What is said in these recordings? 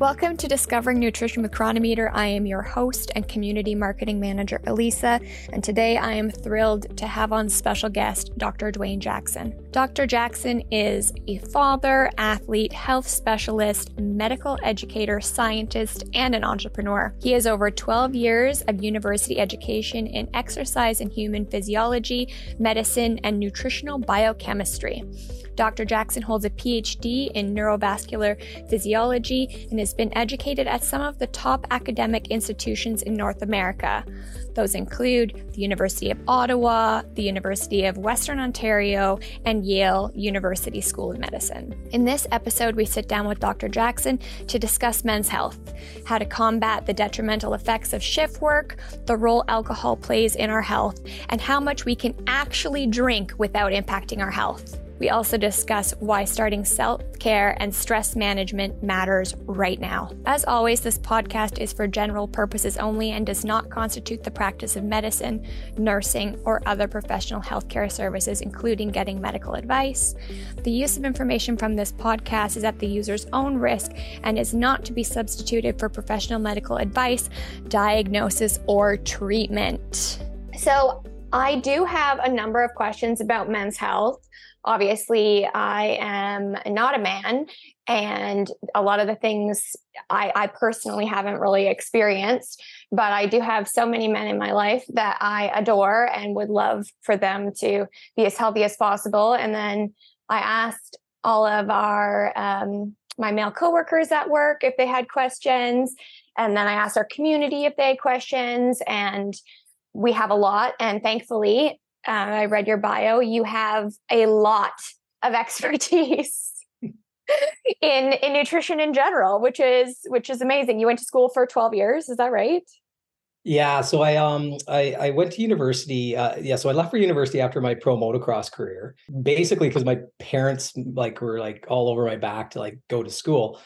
Welcome to Discovering Nutrition with Cronometer. I am your host and community marketing manager, Elisa, and today I am thrilled to have on special guest Dr. Dwayne Jackson. Dr. Jackson is a father, athlete, health specialist, medical educator, scientist, and an entrepreneur. He has over 12 years of university education in exercise and human physiology, medicine, and nutritional biochemistry. Dr. Jackson holds a PhD in neurovascular physiology and has been educated at some of the top academic institutions in North America. Those include the University of Ottawa, the University of Western Ontario, and Yale University School of Medicine. In this episode, we sit down with Dr. Jackson to discuss men's health, how to combat the detrimental effects of shift work, the role alcohol plays in our health, and how much we can actually drink without impacting our health. We also discuss why starting self care and stress management matters right now. As always, this podcast is for general purposes only and does not constitute the practice of medicine, nursing, or other professional healthcare services, including getting medical advice. The use of information from this podcast is at the user's own risk and is not to be substituted for professional medical advice, diagnosis, or treatment. So, I do have a number of questions about men's health obviously I am not a man and a lot of the things I, I, personally haven't really experienced, but I do have so many men in my life that I adore and would love for them to be as healthy as possible. And then I asked all of our um, my male coworkers at work if they had questions, and then I asked our community if they had questions, and we have a lot. And thankfully, uh, I read your bio, you have a lot of expertise in in nutrition in general, which is which is amazing. You went to school for 12 years, is that right? Yeah, so I um I I went to university. Uh, yeah, so I left for university after my pro motocross career, basically because my parents like were like all over my back to like go to school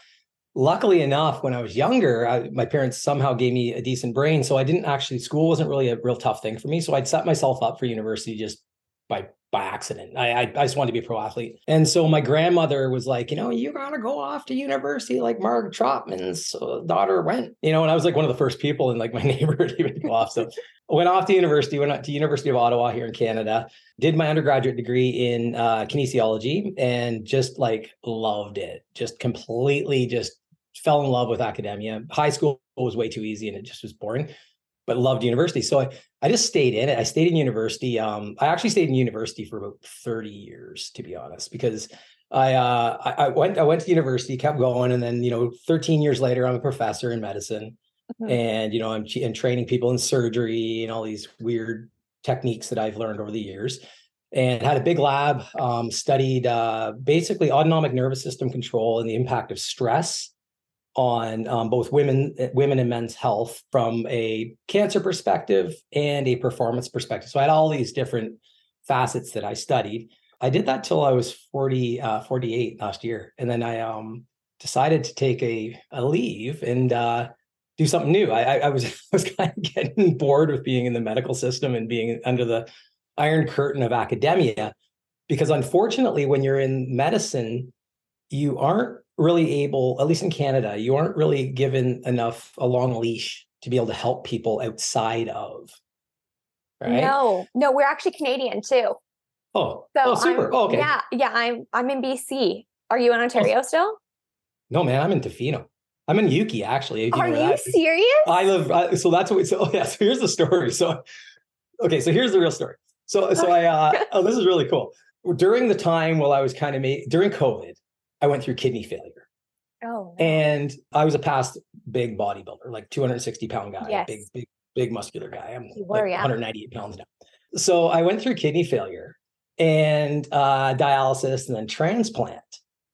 luckily enough, when I was younger, I, my parents somehow gave me a decent brain. So I didn't actually, school wasn't really a real tough thing for me. So I'd set myself up for university just by by accident. I, I, I just wanted to be a pro athlete. And so my grandmother was like, you know, you gotta go off to university like Marg Trotman's uh, daughter went, you know, and I was like one of the first people in like my neighborhood to even go off. So went off to university, went to University of Ottawa here in Canada, did my undergraduate degree in uh, kinesiology and just like loved it. Just completely just fell in love with academia. High school was way too easy and it just was boring, but loved university. So I, I just stayed in it. I stayed in university. Um, I actually stayed in university for about 30 years, to be honest, because I, uh, I, I went I went to university, kept going, and then you know, 13 years later, I'm a professor in medicine, mm-hmm. and you know, I'm, I'm training people in surgery and all these weird techniques that I've learned over the years and had a big lab um, studied uh, basically autonomic nervous system control and the impact of stress on um, both women women and men's health from a cancer perspective and a performance perspective. So i had all these different facets that i studied. I did that till i was 40 uh, 48 last year. And then i um, decided to take a, a leave and uh, do something new. I, I was, I was kind of getting bored with being in the medical system and being under the iron curtain of academia because unfortunately when you're in medicine you aren't really able, at least in Canada, you aren't really given enough a long leash to be able to help people outside of. Right? No, no, we're actually Canadian too. Oh, so oh, super. Oh, okay. Yeah, yeah. I'm I'm in BC. Are you in Ontario oh. still? No, man. I'm in Tofino. I'm in Ukee, actually. Are you that. serious? I live. Uh, so that's what. So yeah. So here's the story. So okay. So here's the real story. So so I. Uh, oh, this is really cool. During the time while I was kind of made during COVID, I went through kidney failure. Oh. No. And I was a past big bodybuilder, like 260 pound guy, yes. big, big, big muscular guy. I'm were, like yeah. 198 pounds now. So I went through kidney failure and uh, dialysis and then transplant.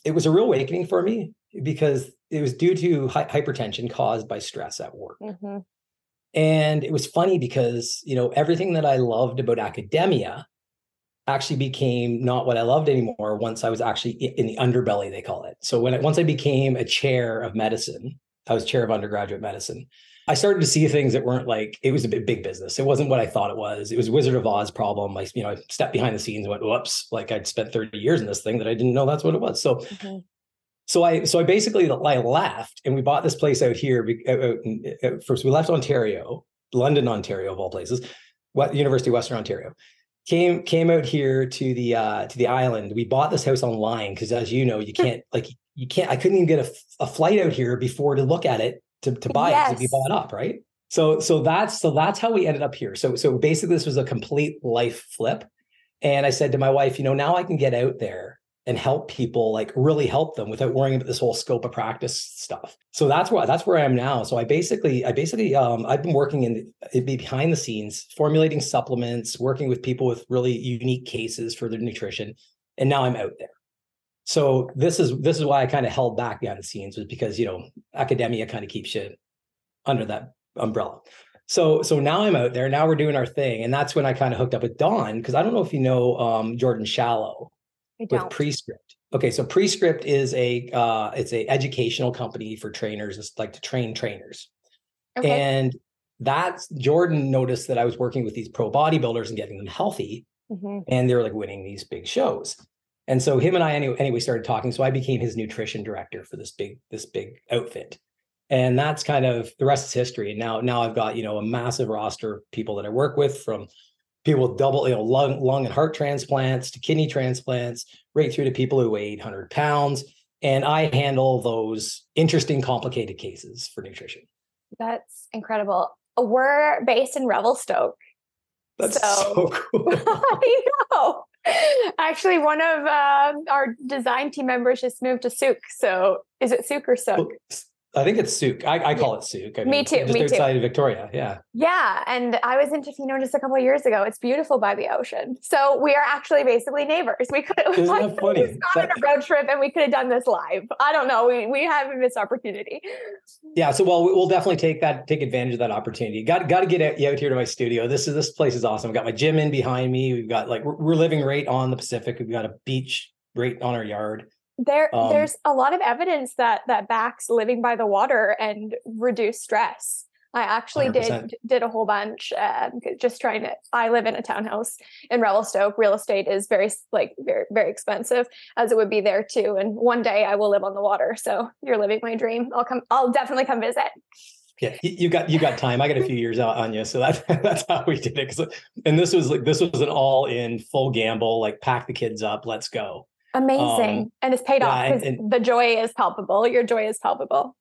It was a real awakening for me because it was due to hi- hypertension caused by stress at work. Mm-hmm. And it was funny because, you know, everything that I loved about academia actually became not what I loved anymore once I was actually in the underbelly, they call it. So when it, once I became a chair of medicine, I was chair of undergraduate medicine. I started to see things that weren't like it was a big, big business. It wasn't what I thought it was. It was Wizard of Oz problem. I, you know, I stepped behind the scenes and went, whoops, like I'd spent 30 years in this thing that I didn't know that's what it was. So mm-hmm. so I so I basically I left and we bought this place out here. Uh, uh, uh, first, we left Ontario, London, Ontario, of all places, what University of Western Ontario. Came came out here to the uh, to the island. We bought this house online because, as you know, you can't like you can't. I couldn't even get a, a flight out here before to look at it to to buy yes. it to be bought up, right? So so that's so that's how we ended up here. So so basically, this was a complete life flip. And I said to my wife, you know, now I can get out there and help people like really help them without worrying about this whole scope of practice stuff. So that's where that's where i am now. So i basically i basically um, i've been working in, in behind the scenes formulating supplements working with people with really unique cases for their nutrition and now i'm out there. So this is this is why i kind of held back behind the scenes was because you know academia kind of keeps you under that umbrella. So so now i'm out there now we're doing our thing and that's when i kind of hooked up with dawn because i don't know if you know um, jordan shallow with Prescript. Okay, so Prescript is a uh, it's a educational company for trainers. It's like to train trainers, okay. and that's Jordan noticed that I was working with these pro bodybuilders and getting them healthy, mm-hmm. and they were like winning these big shows. And so him and I anyway, anyway started talking. So I became his nutrition director for this big this big outfit, and that's kind of the rest is history. And now now I've got you know a massive roster of people that I work with from people with double, you know, lung, lung and heart transplants to kidney transplants, right through to people who weigh 800 pounds. And I handle those interesting, complicated cases for nutrition. That's incredible. We're based in Revelstoke. That's so, so cool. I know. Actually, one of uh, our design team members just moved to Sooke. So is it Sooke or Sooke? I think it's Sooke. I, I call it Sooke. I me mean, too. Just me outside too. of Victoria. Yeah. Yeah. And I was in Tofino just a couple of years ago. It's beautiful by the ocean. So we are actually basically neighbors. We could have like, gone on a road trip and we could have done this live. I don't know. We we have a missed opportunity. Yeah. So well, we'll definitely take that, take advantage of that opportunity. Got got to get out, out here to my studio. This is this place is awesome. I've got my gym in behind me. We've got like we're, we're living right on the Pacific. We've got a beach right on our yard there um, there's a lot of evidence that that backs living by the water and reduce stress. I actually 100%. did did a whole bunch um, just trying to i live in a townhouse in revelstoke. Real estate is very like very very expensive as it would be there too and one day i will live on the water so you're living my dream. I'll come i'll definitely come visit. Yeah you got you got time. I got a few years out on you so that that's how we did it and this was like this was an all in full gamble like pack the kids up let's go Amazing. Um, and it's paid yeah, off because the joy is palpable. Your joy is palpable.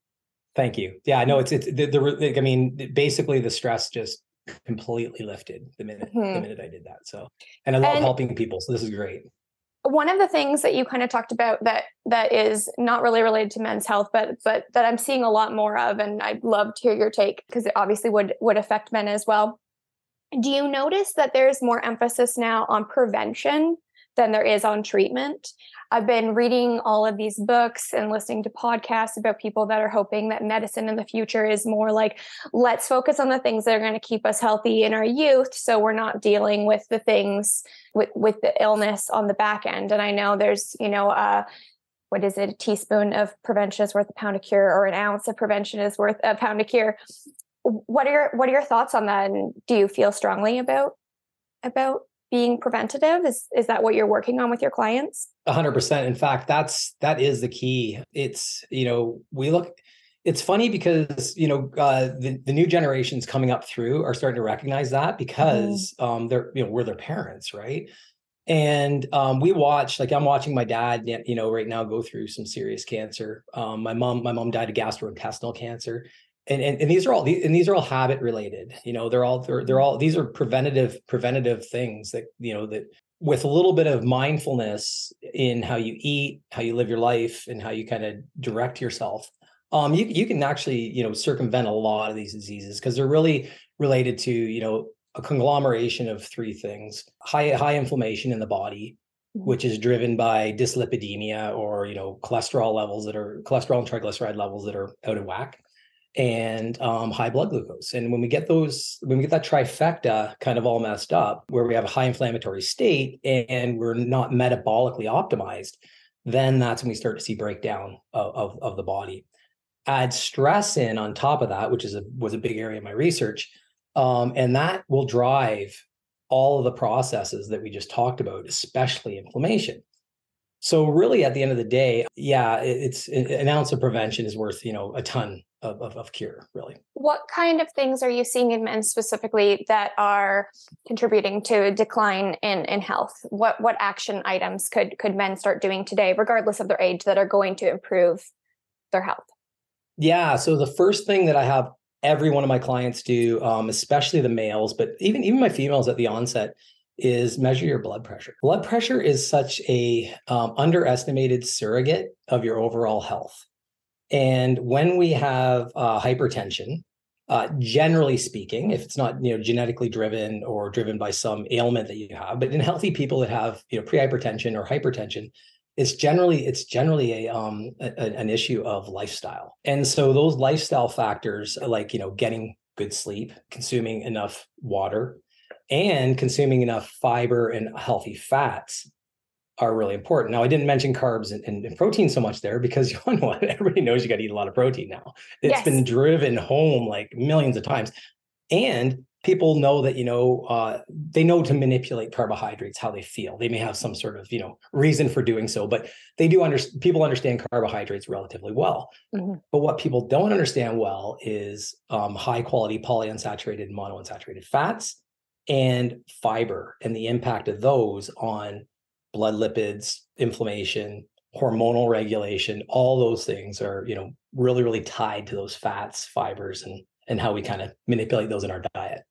Thank you. Yeah, I know it's it's the, the I mean basically the stress just completely lifted the minute mm-hmm. the minute I did that. So and I love and helping people. So this is great. One of the things that you kind of talked about that that is not really related to men's health, but but that I'm seeing a lot more of, and I'd love to hear your take because it obviously would would affect men as well. Do you notice that there's more emphasis now on prevention than there is on treatment. I've been reading all of these books and listening to podcasts about people that are hoping that medicine in the future is more like, let's focus on the things that are going to keep us healthy in our youth. So we're not dealing with the things with, with the illness on the back end. And I know there's, you know, uh, what is it? A teaspoon of prevention is worth a pound of cure, or an ounce of prevention is worth a pound of cure. What are your what are your thoughts on that? And do you feel strongly about about being preventative? Is is that what you're working on with your clients? 100% in fact that's that is the key. It's you know we look it's funny because you know uh, the, the new generations coming up through are starting to recognize that mm-hmm. because mm. um, they're you know we're their parents right? And um, we watch like i'm watching my dad you know right now go through some serious cancer. Um, my mom my mom died of gastrointestinal cancer and, and and these are all and these are all habit related you know they're all they're, they're all these are preventative preventative things that you know that with a little bit of mindfulness in how you eat how you live your life and how you kind of direct yourself um you you can actually you know circumvent a lot of these diseases because they're really related to you know a conglomeration of three things high high inflammation in the body mm-hmm. which is driven by dyslipidemia or you know cholesterol levels that are cholesterol and triglyceride levels that are out of whack and um, high blood glucose. And when we get those, when we get that trifecta kind of all messed up, where we have a high inflammatory state and we're not metabolically optimized, then that's when we start to see breakdown of, of, of the body. Add stress in on top of that, which is a was a big area of my research, um, and that will drive all of the processes that we just talked about, especially inflammation. So really, at the end of the day, yeah, it's an ounce of prevention is worth you know a ton of, of, of, cure. Really. What kind of things are you seeing in men specifically that are contributing to a decline in in health? What what action items could could men start doing today, regardless of their age, that are going to improve their health? Yeah. So the first thing that I have every one of my clients do, um, especially the males, but even even my females at the onset, is measure your blood pressure. Blood pressure is such a um, underestimated surrogate of your overall health. And when we have uh, hypertension, uh, generally speaking, if it's not you know genetically driven or driven by some ailment that you have, but in healthy people that have you know prehypertension or hypertension, it's generally it's generally a um a, an issue of lifestyle. And so those lifestyle factors, like you know getting good sleep, consuming enough water, and consuming enough fiber and healthy fats are really important. Now, I didn't mention carbs and, and, and protein so much there because you know what? Everybody knows you got to eat a lot of protein now. It's yes. been driven home like millions of times. And people know that, you know, uh, they know to manipulate carbohydrates how they feel. They may have some sort of, you know, reason for doing so, but they do understand, people understand carbohydrates relatively well. Mm-hmm. But what people don't understand well is um, high quality polyunsaturated monounsaturated fats and fiber and the impact of those on blood lipids, inflammation, hormonal regulation, all those things are, you know, really, really tied to those fats, fibers, and and how we kind of manipulate those in our diet.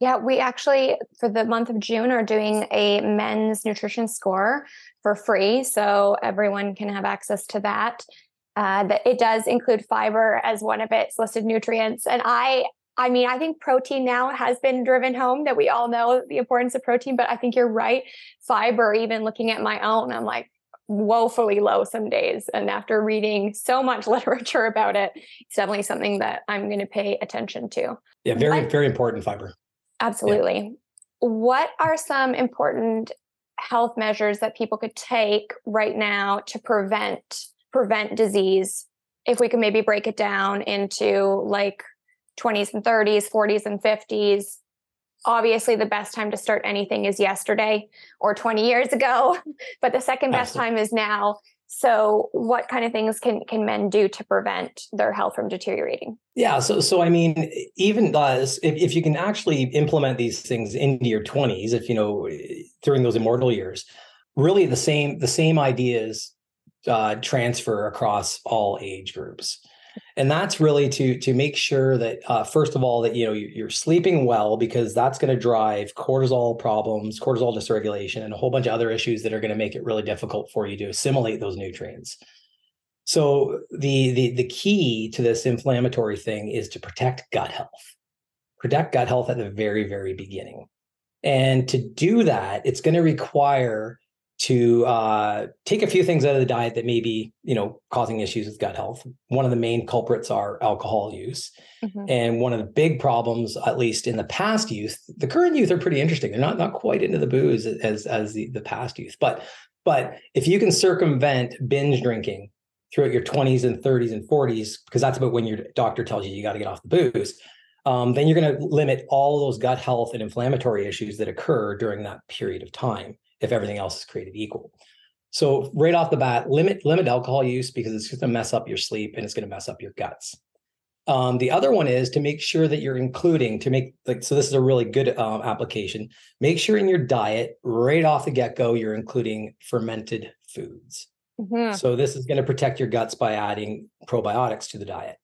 Yeah, we actually for the month of June are doing a men's nutrition score for free, so everyone can have access to that. Uh, that it does include fiber as one of its listed nutrients, and I I mean, I think protein now has been driven home that we all know the importance of protein, but I think you're right. Fiber, even looking at my own, I'm like woefully low some days. And after reading so much literature about it, it's definitely something that I'm going to pay attention to. Yeah, very, but, very important fiber. Absolutely. Yeah. What are some important health measures that people could take right now to prevent prevent disease? If we can maybe break it down into like 20s and 30s, 40s and 50s. Obviously, the best time to start anything is yesterday or 20 years ago, but the second best Absolutely. time is now. So, what kind of things can can men do to prevent their health from deteriorating? Yeah, so so I mean, even uh, if if you can actually implement these things into your 20s, if you know during those immortal years, really the same the same ideas uh, transfer across all age groups and that's really to to make sure that uh, first of all that you know you're sleeping well because that's going to drive cortisol problems cortisol dysregulation and a whole bunch of other issues that are going to make it really difficult for you to assimilate those nutrients. So the the the key to this inflammatory thing is to protect gut health. Protect gut health at the very very beginning. And to do that it's going to require to uh, take a few things out of the diet that may be, you know, causing issues with gut health. One of the main culprits are alcohol use, mm-hmm. and one of the big problems, at least in the past youth, the current youth are pretty interesting. They're not not quite into the booze as as the the past youth, but but if you can circumvent binge drinking throughout your 20s and 30s and 40s, because that's about when your doctor tells you you got to get off the booze. Um, then you're going to limit all those gut health and inflammatory issues that occur during that period of time if everything else is created equal. So right off the bat, limit limit alcohol use because it's going to mess up your sleep and it's going to mess up your guts. Um, the other one is to make sure that you're including to make like so. This is a really good um, application. Make sure in your diet right off the get go you're including fermented foods. Mm-hmm. So this is going to protect your guts by adding probiotics to the diet.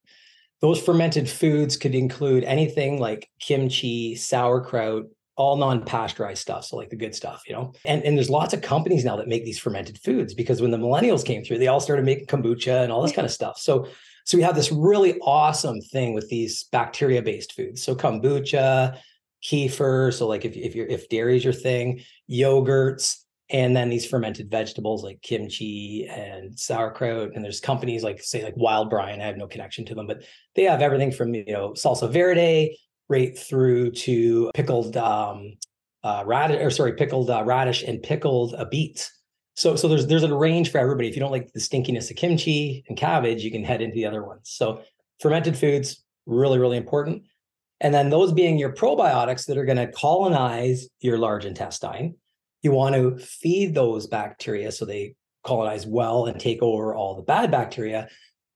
Those fermented foods could include anything like kimchi, sauerkraut, all non-pasteurized stuff so like the good stuff you know? And and there's lots of companies now that make these fermented foods because when the millennials came through they all started making kombucha and all this kind of stuff. So so we have this really awesome thing with these bacteria based foods. So kombucha kefir so like if, if you're if dairy is your thing yogurts and then these fermented vegetables like kimchi and sauerkraut. And there's companies like say like Wildbrine i have no connection to them but they have everything from you know salsa verde right through to pickled um, uh, radish, or sorry, pickled uh, radish and pickled uh, beets. So, so there's there's a range for everybody. If you don't like the stinkiness of kimchi and cabbage, you can head into the other ones. So, fermented foods really really important. And then those being your probiotics that are going to colonize your large intestine, you want to feed those bacteria so they colonize well and take over all the bad bacteria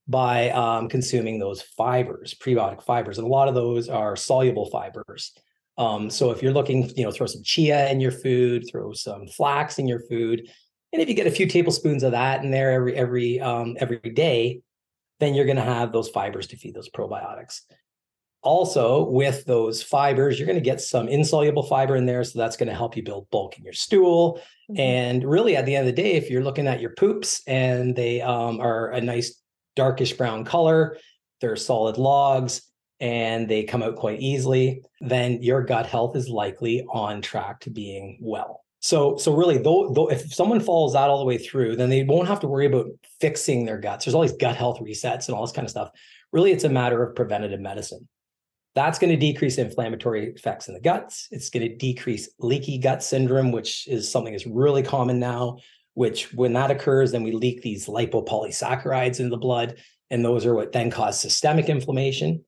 by um, consuming those fibers, prebiotic fibers. And a lot of those are soluble fibers. Um, so if you're looking, you know, throw some chia in your food, throw some flax in your food. And if you get a few tablespoons of that in there every every um, every day, then you're going to have those fibers to feed those probiotics. Also, with those fibers, you're going to get some insoluble fiber in there. So that's going to help you build bulk in your stool. Mm-hmm. And really, at the end of the day, if you're looking at your poops and they um, are a nice darkish brown color, they're solid logs, and they come out quite easily, then your gut health is likely on track to being well. So, so really, though, though, if someone follows that all the way through, then they won't have to worry about fixing their guts. There's all these gut health resets and all this kind of stuff. Really, it's a matter of preventative medicine. That's going to decrease inflammatory effects in the guts. It's going to decrease leaky gut syndrome, which is something that's really common now. Which, when that occurs, then we leak these lipopolysaccharides in the blood, and those are what then cause systemic inflammation.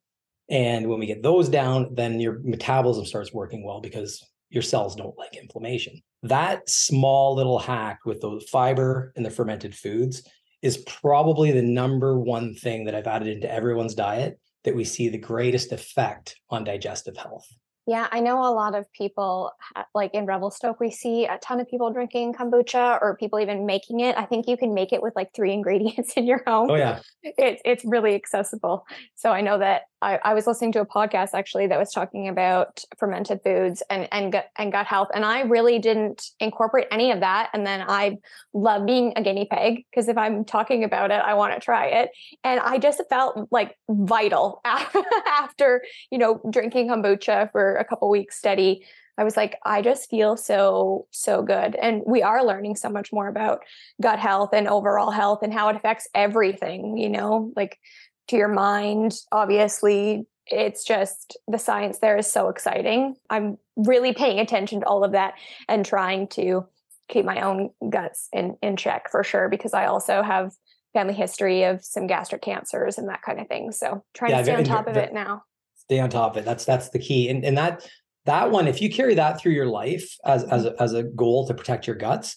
And when we get those down, then your metabolism starts working well because your cells don't like inflammation. That small little hack with the fiber and the fermented foods is probably the number one thing that I've added into everyone's diet that we see the greatest effect on digestive health. Yeah, I know a lot of people, like in Revelstoke, we see a ton of people drinking kombucha or people even making it. I think you can make it with like three ingredients in your home. Oh, yeah. It's, it's really accessible. So I know that I, I was listening to a podcast actually that was talking about fermented foods and, and, and gut health. And I really didn't incorporate any of that. And then I love being a guinea pig because if I'm talking about it, I want to try it. And I just felt like vital after, you know, drinking kombucha for a couple weeks steady. I was like, I just feel so, so good. And we are learning so much more about gut health and overall health and how it affects everything, you know, like to your mind, obviously. It's just the science there is so exciting. I'm really paying attention to all of that and trying to keep my own guts in, in check for sure, because I also have family history of some gastric cancers and that kind of thing. So trying yeah, to stay on top of it now stay on top of it. That's that's the key. And and that that one, if you carry that through your life as as a, as a goal to protect your guts,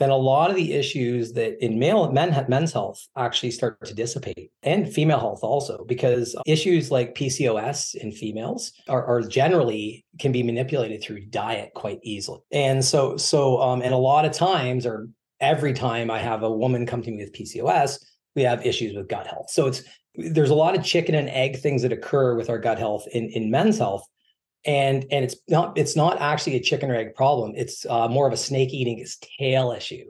then a lot of the issues that in male men men's health actually start to dissipate and female health also because issues like PCOS in females are, are generally can be manipulated through diet quite easily. And so so um and a lot of times or every time I have a woman come to me with PCOS, we have issues with gut health. So it's there's a lot of chicken and egg things that occur with our gut health in, in men's health and and it's not it's not actually a chicken or egg problem it's uh, more of a snake eating its tail issue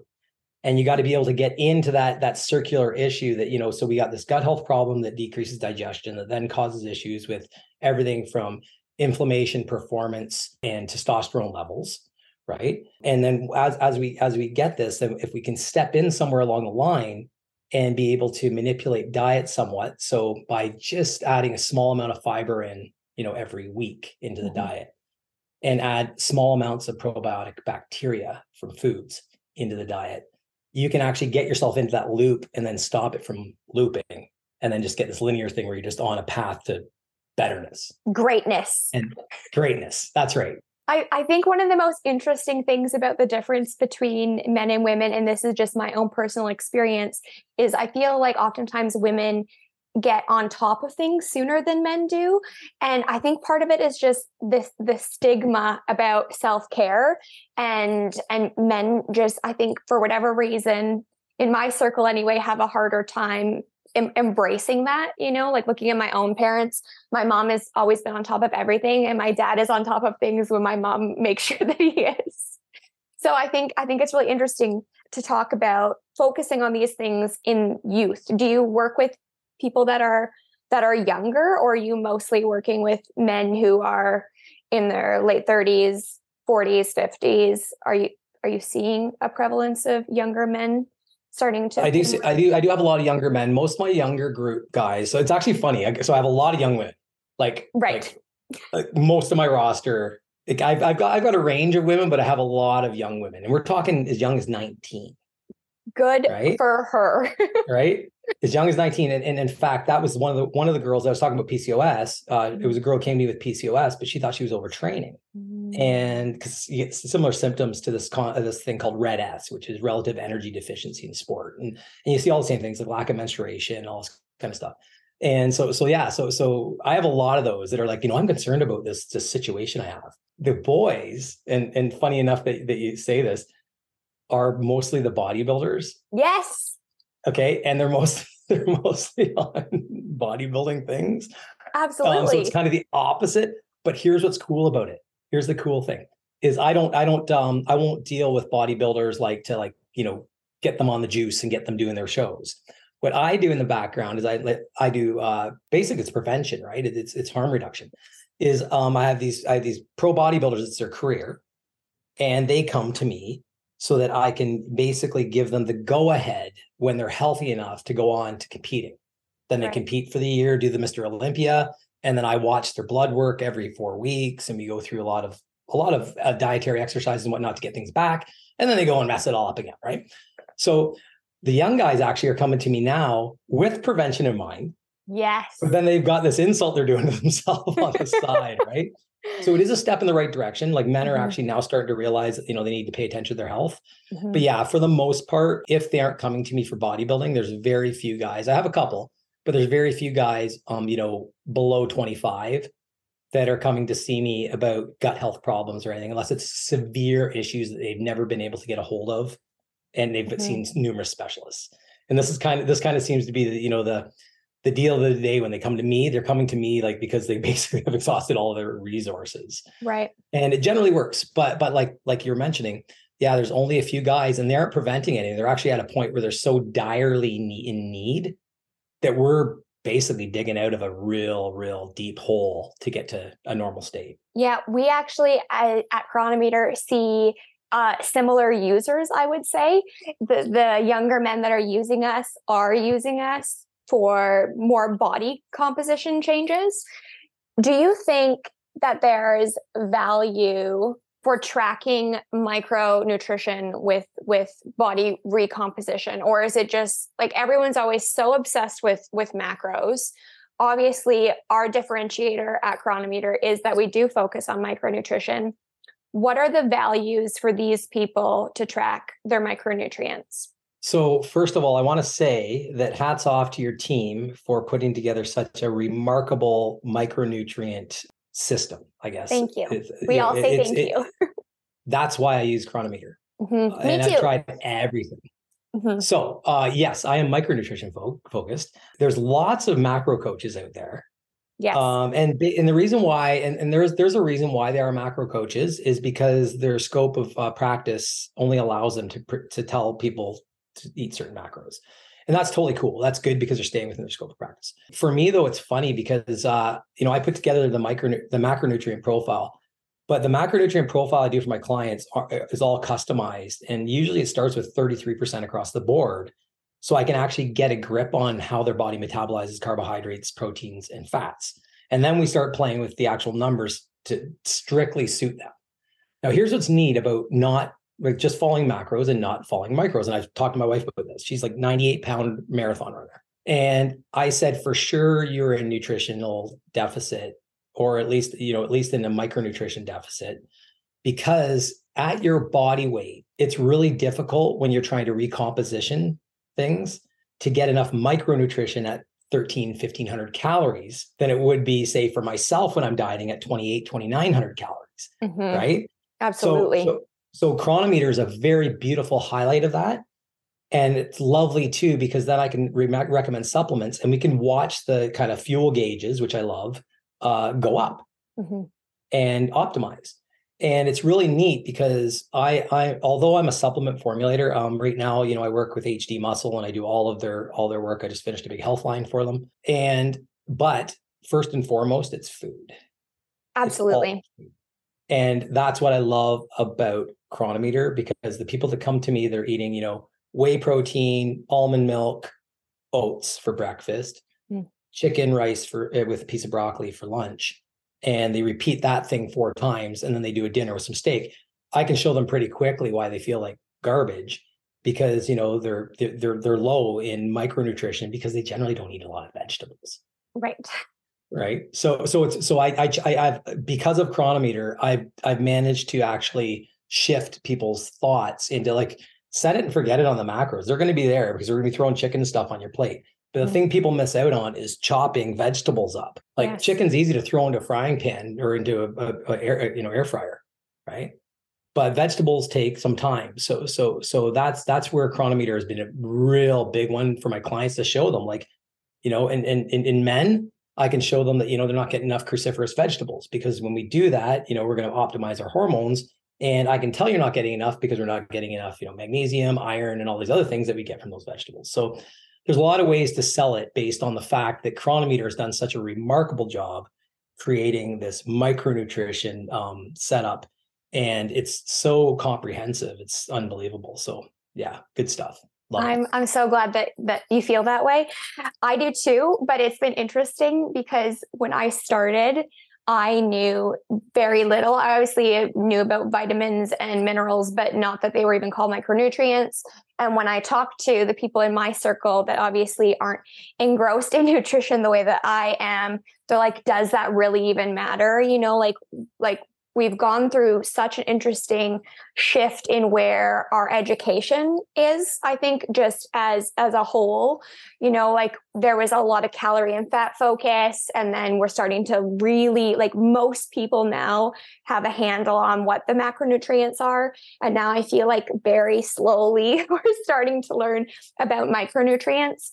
and you got to be able to get into that that circular issue that you know so we got this gut health problem that decreases digestion that then causes issues with everything from inflammation performance and testosterone levels right and then as as we as we get this then if we can step in somewhere along the line and be able to manipulate diet somewhat. So by just adding a small amount of fiber in, you know, every week into the mm-hmm. diet and add small amounts of probiotic bacteria from foods into the diet, you can actually get yourself into that loop and then stop it from looping and then just get this linear thing where you're just on a path to betterness. Greatness. And greatness. That's right. I, I think one of the most interesting things about the difference between men and women, and this is just my own personal experience, is I feel like oftentimes women get on top of things sooner than men do and i think part of it is just this the stigma about self-care and and men just i think for whatever reason in my circle anyway have a harder time em- embracing that, you know, like looking at my own parents. My mom has always been on top of everything, and my dad is on top of things when my mom makes sure that he is. So I think I think it's really interesting to talk about focusing on these things in youth. Do you work with people that are that are younger, or are you mostly working with men who are in their late 30s, 40s, 50s? Are you are you seeing a prevalence of younger men starting to i do see, i do i do have a lot of younger men. Most of my younger group guys so it's actually funny so i have a lot of young women like right. like, like most of my roster like I've, I've got i've got a range of women but i have a lot of young women and we're talking as young as 19 good right? for her. Right as young as 19 and, and, in fact that was one of the one of the girls i was talking about pcos uh, it was a girl came to me with pcos but she thought she was overtraining. Mm. and because you get similar symptoms to this con- uh, this thing called RED-S which is relative energy deficiency in sport. And, and you see all the same things like lack of menstruation all this kind of stuff. And so so yeah so so i have a lot of those that are like you know i'm concerned about this this situation i have. The boys and and funny enough that, that you say this are mostly the bodybuilders. Yes Okay. And they're most they're mostly on bodybuilding things. Absolutely. Um, so it's kind of the opposite. But here's what's cool about it. Here's the cool thing is I don't I don't um I won't deal with bodybuilders like to like, you know, get them on the juice and get them doing their shows. What I do in the background is I let I do uh basic it's prevention, right? It's it's harm reduction. Is um I have these I have these pro bodybuilders, it's their career, and they come to me so that I can basically give them the go ahead when they're healthy enough to go on to competing. Then they right. compete for the year, do the Mr. Olympia, and then I watch their blood work every four weeks, and we go through a lot of a lot of uh, dietary exercises and whatnot to get things back, and then they go and mess it all up again, right? So the young guys actually are coming to me now with prevention in mind. Yes. But then they've got this insult they're doing to themselves on the side, right? So it is a step in the right direction. Like men are mm-hmm. actually now starting to realize that, you know, they need to pay attention to their health. Mm-hmm. But yeah, for the most part, if they aren't coming to me for bodybuilding, there's very few guys. I have a couple, but there's very few guys, um, you know, below 25 that are coming to see me about gut health problems or anything, unless it's severe issues that they've never been able to get a hold of. And they've mm-hmm. seen numerous specialists. And this is kind of this kind of seems to be the, you know, the the deal of the day when they come to me, they're coming to me like because they basically have exhausted all their resources. Right. And it generally works. But but like like you're mentioning, yeah, there's only a few guys and they aren't preventing anything. They're actually at a point where they're so direly in need that we're basically digging out of a real, real deep hole to get to a normal state. Yeah, we actually at, at Cronometer see uh, similar users, I would say. The, the younger men that are using us are using us for more body composition changes. Do you think that there's value for tracking micronutrition with with body recomposition? Or is it just like everyone's always so obsessed with with macros. Obviously our differentiator at cronometer is that we do focus on micronutrition. What are the values for these people to track their micronutrients so, first of all, I want to say that hats off to your team for putting together such a remarkable micronutrient system, I guess. Thank you. It, we all say thank it, you. that's why I use Cronometer. Mm-hmm. Uh, and too. I've tried everything. Mm-hmm. So, uh, yes, I am micronutrition fo- focused. There's lots of macro coaches out there. Yes. Um, and and the reason why, and, and there's there's a reason why they are macro coaches is because their scope of uh, practice only allows them to to tell people to eat certain macros. And that's totally cool. That's good because they're staying within their scope of practice. For me, though, it's funny because uh, you know I put together the micro the macronutrient profile, but the macronutrient profile I do for my clients are, uh, is all customized, and usually it starts with 33% across the board, so I can actually get a grip on how their body metabolizes carbohydrates, proteins, and fats. And then we start playing with the actual numbers to strictly suit them. Now, here's what's neat about not like just following macros and not following micros. And I've talked to my wife about this. She's like 98 pound marathon runner. And I said, for sure, you're in nutritional deficit, or at least, you know, at least in a micronutrition deficit, because at your body weight, it's really difficult when you're trying to recomposition things to get enough micronutrition at 13, 1500 calories than it would be, say, for myself when I'm dieting at 28, 2900 calories. Mm-hmm. Right. Absolutely. So, so, so cronometer is a very beautiful highlight of that. And it's lovely too, because then I can re- recommend supplements and we can watch the kind of fuel gauges, which I love, uh, go up mm-hmm. and optimize. And it's really neat because I, I, although I'm a supplement formulator, um, right now, you know, I work with HD Muscle and I do all of their all their work. I just finished a big health line for them. And but first and foremost, it's food. Absolutely. It's and that's what I love about Cronometer because the people that come to me, they're eating, you know, whey protein, almond milk, oats for breakfast, mm. chicken rice for eh, with a piece of broccoli for lunch, and they repeat that thing four times, and then they do a dinner with some steak. I can show them pretty quickly why they feel like garbage, because you know they're they're they're low in micronutrition because they generally don't eat a lot of vegetables. Right. Right. So so it's so I I, I I've because of cronometer I've I've managed to actually shift people's thoughts into like set it and forget it on the macros. They're going to be there because they're going to be throwing chicken and stuff on your plate. But the mm-hmm. thing people miss out on is chopping vegetables up. Like yes. chicken's easy to throw into a frying pan or into a, a, a air, you know, air fryer, right? But vegetables take some time. So so so that's that's where cronometer has been a real big one for my clients to show them. Like, you know, and in, in, in men, I can show them that you know they're not getting enough cruciferous vegetables because when we do that, you know, we're going to optimize our hormones and I can tell you're not getting enough because we're not getting enough, you know, magnesium, iron, and all these other things that we get from those vegetables. So there's a lot of ways to sell it based on the fact that Cronometer has done such a remarkable job creating this micronutrition um, setup, and it's so comprehensive. It's unbelievable. So yeah, good stuff. Love I'm I'm so glad that that you feel that way. I do too, but it's been interesting because when I started, I knew very little. I obviously knew about vitamins and minerals, but not that they were even called micronutrients. And when I talk to the people in my circle that obviously aren't engrossed in nutrition the way that I am, they're like, does that really even matter? You know, like, like we've gone through such an interesting shift in where our education is i think just as as a whole. You know like there was a lot of calorie and fat focus and then we're starting to really like most people now have a handle on what the macronutrients are. And now i feel like very slowly we're starting to learn about micronutrients.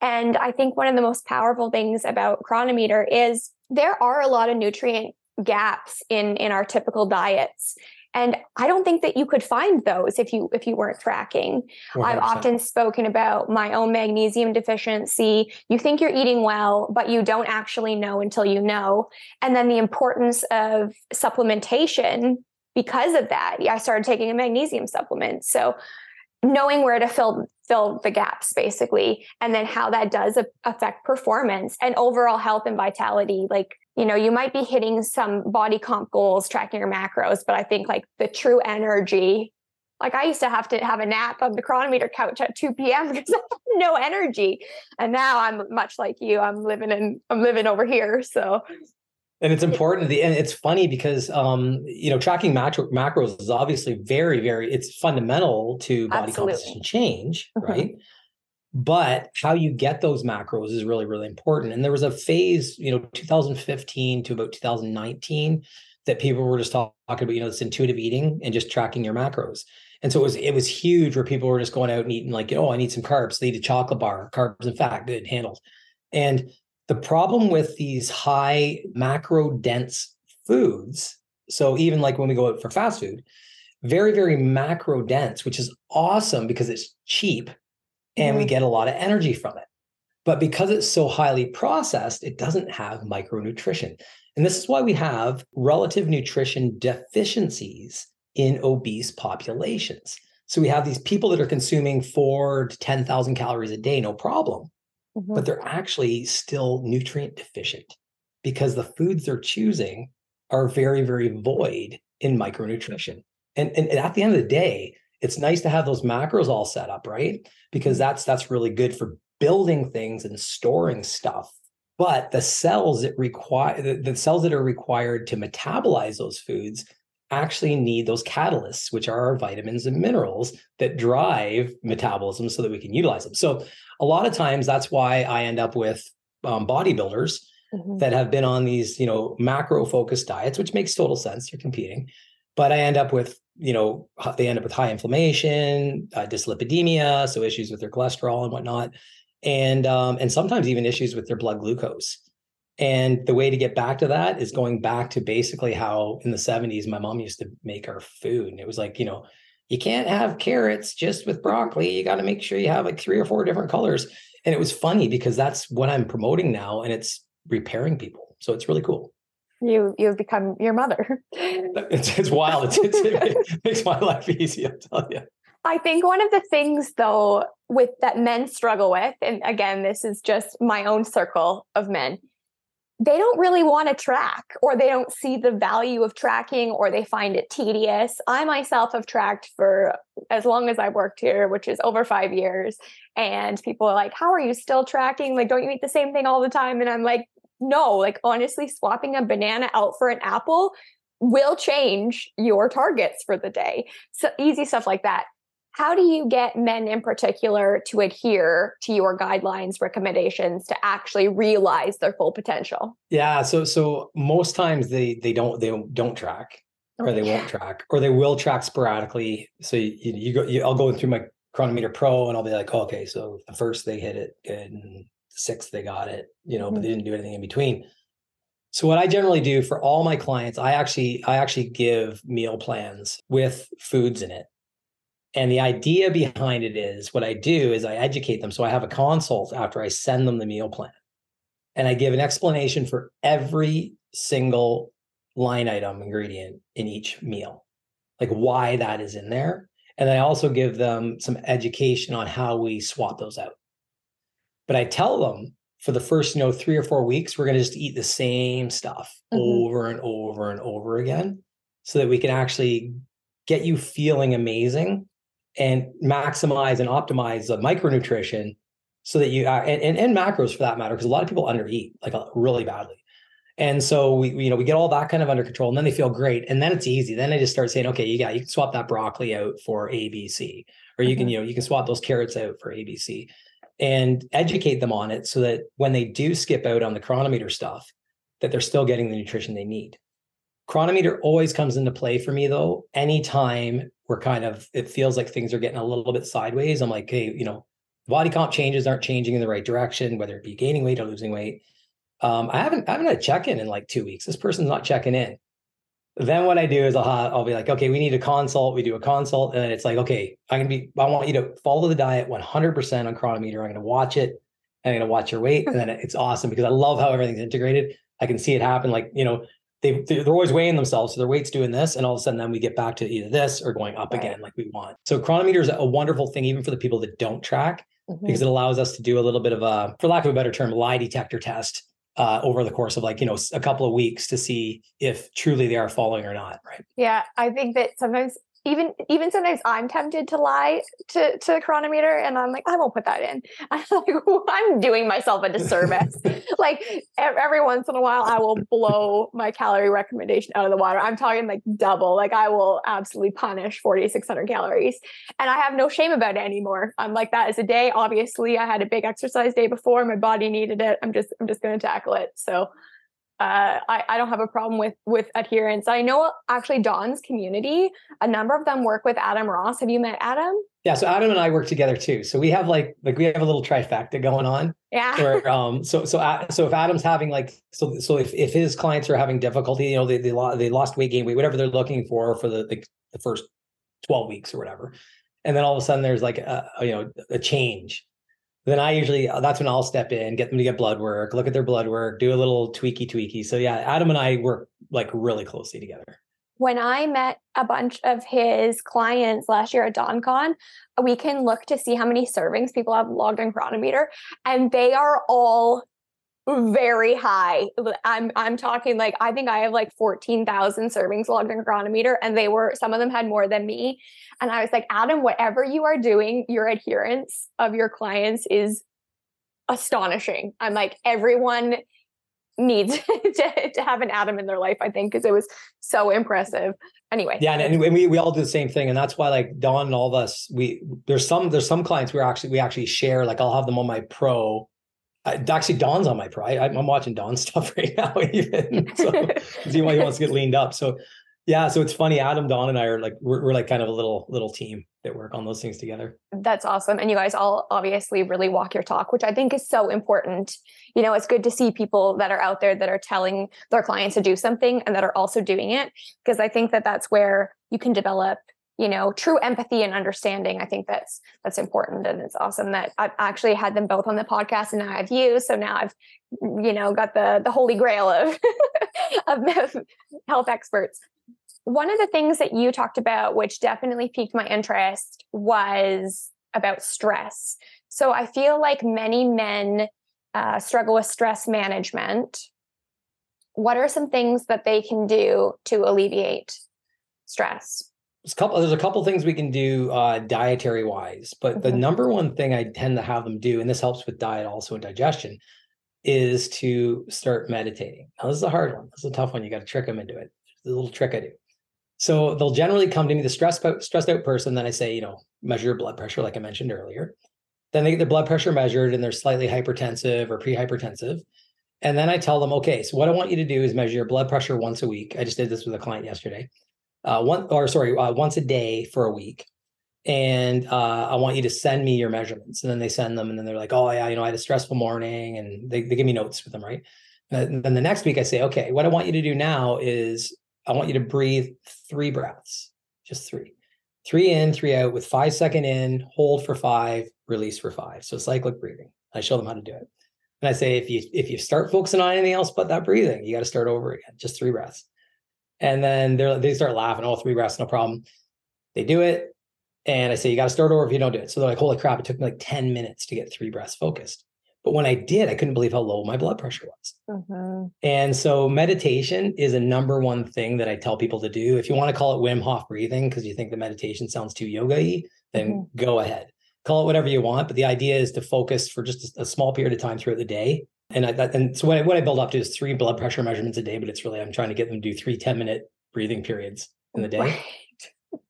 And i think one of the most powerful things about cronometer is there are a lot of nutrient gaps in in our typical diets. And i don't think that you could find those if you if you weren't tracking. I have often spoken about my own magnesium deficiency. You think you're eating well but you don't actually know until you know. And then the importance of supplementation because of that i started taking a magnesium supplement. So knowing where to fill fill the gaps basically and then how that does affect performance and overall health and vitality like you know you might be hitting some body comp goals tracking your macros but i think like the true energy like i used to have to have a nap on the cronometer couch at 2 p.m because i had no energy and now i'm much like you i'm living in i'm living over here so and it's important the and it's funny because um you know tracking macro, macros is obviously very very it's fundamental to body Absolutely. composition change mm-hmm. But how you get those macros is really really important. And there was a phase you know 2015 to about 2019 that people were just talking about you know this intuitive eating and just tracking your macros. And so it was it was huge where people were just going out and eating like oh i need some carbs. They eat a chocolate bar carbs and fat good handled. And the problem with these high macro dense foods, so even like when we go out for fast food, very, very macro dense, which is awesome because it's cheap and mm-hmm. we get a lot of energy from it. But because it's so highly processed, it doesn't have micronutrition. And this is why we have relative nutrition deficiencies in obese populations. So we have these people that are consuming four to 10,000 calories a day, no problem mm-hmm. but they're actually still nutrient deficient because the foods they're choosing are very, very void in micronutrition. And, and, and at the end of the day, it's nice to have those macros all set up, right? Because mm-hmm. that's that's really good for building things and storing stuff. But the cells that require the, the cells that are required to metabolize those foods actually need those catalysts, which are our vitamins and minerals that drive metabolism so that we can utilize them. So a lot of times that's why I end up with um, bodybuilders mm-hmm. that have been on these, you know, macro focused diets, which makes total sense. You're competing, but I end up with, you know, they end up with high inflammation, uh, dyslipidemia, so issues with their cholesterol and whatnot, and um, and sometimes even issues with their blood glucose. And the way to get back to that is going back to basically how in the 70s my mom used to make our food. And it was like, you know, you can't have carrots just with broccoli. You got to make sure you have like three or four different colors. And it was funny because that's what I'm promoting now and it's repairing people. So it's really cool. You you've become your mother. it's, it's wild. It's, it's, it makes my life easy, I'll tell you. I think one of the things though with that men struggle with, and again, this is just my own circle of men, they don't really want to track or they don't see the value of tracking or they find it tedious. I myself have tracked for as long as I've worked here, which is over five years. And people are like, How are you still tracking? Like, don't you eat the same thing all the time? And I'm like, No, like, honestly, swapping a banana out for an apple will change your targets for the day. So easy stuff like that. How do you get men in particular to adhere to your guidelines recommendations to actually realize their full potential? Yeah so so most times they they don't they don't track oh, or they won't track or they will track sporadically. So you, you go you, i'll go through my cronometer pro and i'll be like oh, okay so the first they hit it good and sixth they got it you know mm-hmm. but they didn't do anything in between so what i generally do for all my clients i actually i actually give meal plans with foods in it and the idea behind it is what I do is I educate them. So I have a consult after I send them the meal plan. And I give an explanation for every single line item ingredient in each meal, like why that is in there. And I also give them some education on how we swap those out. But I tell them for the first, you know, three or four weeks, we're going to just eat the same stuff mm-hmm. over and over and over again so that we can actually get you feeling amazing and maximize and optimize the micronutrition so that you uh, and, and, and macros for that matter because a lot of people undereat like uh, really badly and so we you know we get all that kind of under control and then they feel great and then it's easy then i just start saying okay you got you can swap that broccoli out for abc or you mm-hmm. can you know you can swap those carrots out for abc and educate them on it so that when they do skip out on the cronometer stuff that they're still getting the nutrition they need. Cronometer always comes into play for me though. Anytime we're kind of it feels like things are getting a little bit sideways i'm like hey you know body comp changes aren't changing in the right direction whether it be gaining weight or losing weight. Um, i haven't i haven't had a check-in in like two weeks. This person's not checking in then what i do is I'll, I'll be like okay we need a consult we do a consult and then it's like okay i'm gonna be i want you to follow the diet 100% on cronometer i'm gonna watch it and i'm gonna watch your weight and then it's awesome because i love how everything's integrated i can see it happen like you know they they're always weighing themselves, so their weight's doing this, and all of a sudden then we get back to either this or going up right. again like we want. So cronometer is a wonderful thing even for the people that don't track mm-hmm. because it allows us to do a little bit of a, for lack of a better term, lie detector test uh, over the course of like you know a couple of weeks to see if truly they are following or not. Right. Yeah, I think that sometimes even even sometimes I'm tempted to lie to to the cronometer, and I'm like, I won't put that in. I'm like, I'm doing myself a disservice. like every once in a while, I will blow my calorie recommendation out of the water. I'm talking like double. Like I will absolutely punish 4,600 calories, and I have no shame about it anymore. I'm like, that is a day. Obviously, I had a big exercise day before. My body needed it. I'm just I'm just going to tackle it. So uh, I, I, don't have a problem with with adherence. I know actually Don's community, a number of them work with Adam Ross. Have you met Adam? Yeah, so Adam and I work together too. So we have like like we have a little trifecta going on. Yeah. Where, um. So so so if Adam's having like so so if, if his clients are having difficulty, you know, they they, lost, they lost weight, gain weight, whatever they're looking for for the the, the first twelve weeks or whatever, and then all of a sudden there's like a, a you know a change then I usually that's when I'll step in, get them to get blood work, look at their blood work, do a little tweaky tweaky. So yeah, Adam and I work like really closely together. When I met a bunch of his clients last year at DonCon, we can look to see how many servings people have logged in Cronometer, and they are all very high. I'm I'm talking like I think I have like 14,000 servings logged in Cronometer and they were some of them had more than me. And I was like, Adam, whatever you are doing, your adherence of your clients is astonishing. I'm like, everyone needs to, to have an Adam in their life, I think, because it was so impressive. Anyway. Yeah, and, and we we all do the same thing. And that's why like Don and all of us, we there's some there's some clients we actually we actually share, like I'll have them on my pro actually, Don's on my pro. I, am watching Don stuff right now, even so, see why he wants to get leaned up. So, yeah, so it's funny. Adam, Don, and I are like we're, we're like kind of a little little team that work on those things together. That's awesome, and you guys all obviously really walk your talk, which I think is so important. You know, it's good to see people that are out there that are telling their clients to do something and that are also doing it because I think that that's where you can develop you know true empathy and understanding i think that's that's important and it's awesome that i've actually had them both on the podcast and now i've you. So now i've you know got the the holy grail of of health experts. One of the things that you talked about which definitely piqued my interest was about stress. So i feel like many men uh, struggle with stress management. What are some things that they can do to alleviate stress? There's a couple, there's a couple things we can do uh, dietary wise, but mm-hmm. the number one thing I tend to have them do, and this helps with diet also and digestion, is to start meditating. Now, this is a hard one. This is a tough one. You got to trick them into it. A little trick I do. So they'll generally come to me, the stressed out, stressed out person. Then I say, you know, measure your blood pressure, like I mentioned earlier. Then they get their blood pressure measured and they're slightly hypertensive or pre-hypertensive. And then I tell them, okay, so what I want you to do is measure your blood pressure once a week. I just did this with a client yesterday. Uh, one or sorry, uh, once a day for a week. And uh, I want you to send me your measurements. And then they send them, and then they're like, oh yeah, you know, I had a stressful morning, and they, they give me notes with them, right? And then the next week I say, okay, what I want you to do now is I want you to breathe three breaths, just three. Three in, three out with five second in, hold for five, release for five. So cyclic breathing. I show them how to do it. And I say, if you if you start focusing on anything else but that breathing, you got to start over again, just three breaths. And then they they start laughing, All oh, three breaths, no problem. They do it. And I say, you got to start over if you don't do it. So they're like, holy crap, it took me like 10 minutes to get three breaths focused. But when I did, I couldn't believe how low my blood pressure was. Mm-hmm. And so meditation is a number one thing that I tell people to do. If you want to call it Wim Hof breathing because you think the meditation sounds too yoga-y, then mm-hmm. go ahead. Call it whatever you want. But the idea is to focus for just a small period of time throughout the day. And I, and so what I, what I build up to is three blood pressure measurements a day, but it's really I'm trying to get them to do three 10 minute breathing periods in the day. Right.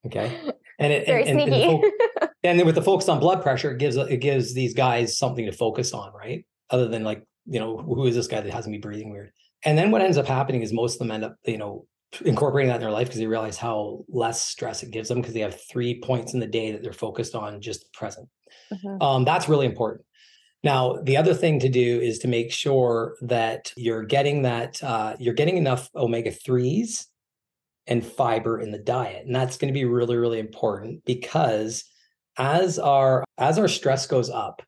Okay. And it Very and, sneaky. And, fo- and, then with the focus on blood pressure, it gives it gives these guys something to focus on, right? Other than like, you know, who is this guy that has me breathing weird? And then what ends up happening is most of them end up, you know, incorporating that in their life because they realize how less stress it gives them because they have three points in the day that they're focused on just present. Mm-hmm. Um, that's really important. Now, the other thing to do is to make sure that you're getting that uh, you're getting enough omega threes and fiber in the diet, and that's going to be really, really important because as our as our stress goes up,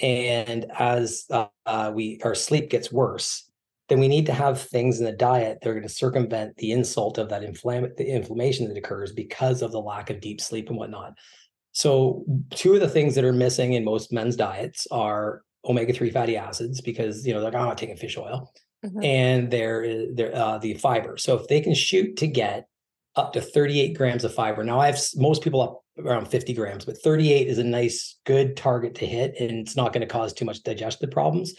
and as uh, uh, we our sleep gets worse, then we need to have things in the diet that are going to circumvent the insult of that inflamm- the inflammation that occurs because of the lack of deep sleep and whatnot. So, two of the things that are missing in most men's diets are omega three fatty acids because you know they're like, oh, I'm taking fish oil, mm-hmm. and there is there uh, the fiber. So, if they can shoot to get up to 38 grams of fiber, now I have most people up around 50 grams, but 38 is a nice, good target to hit, and it's not going to cause too much digestive problems.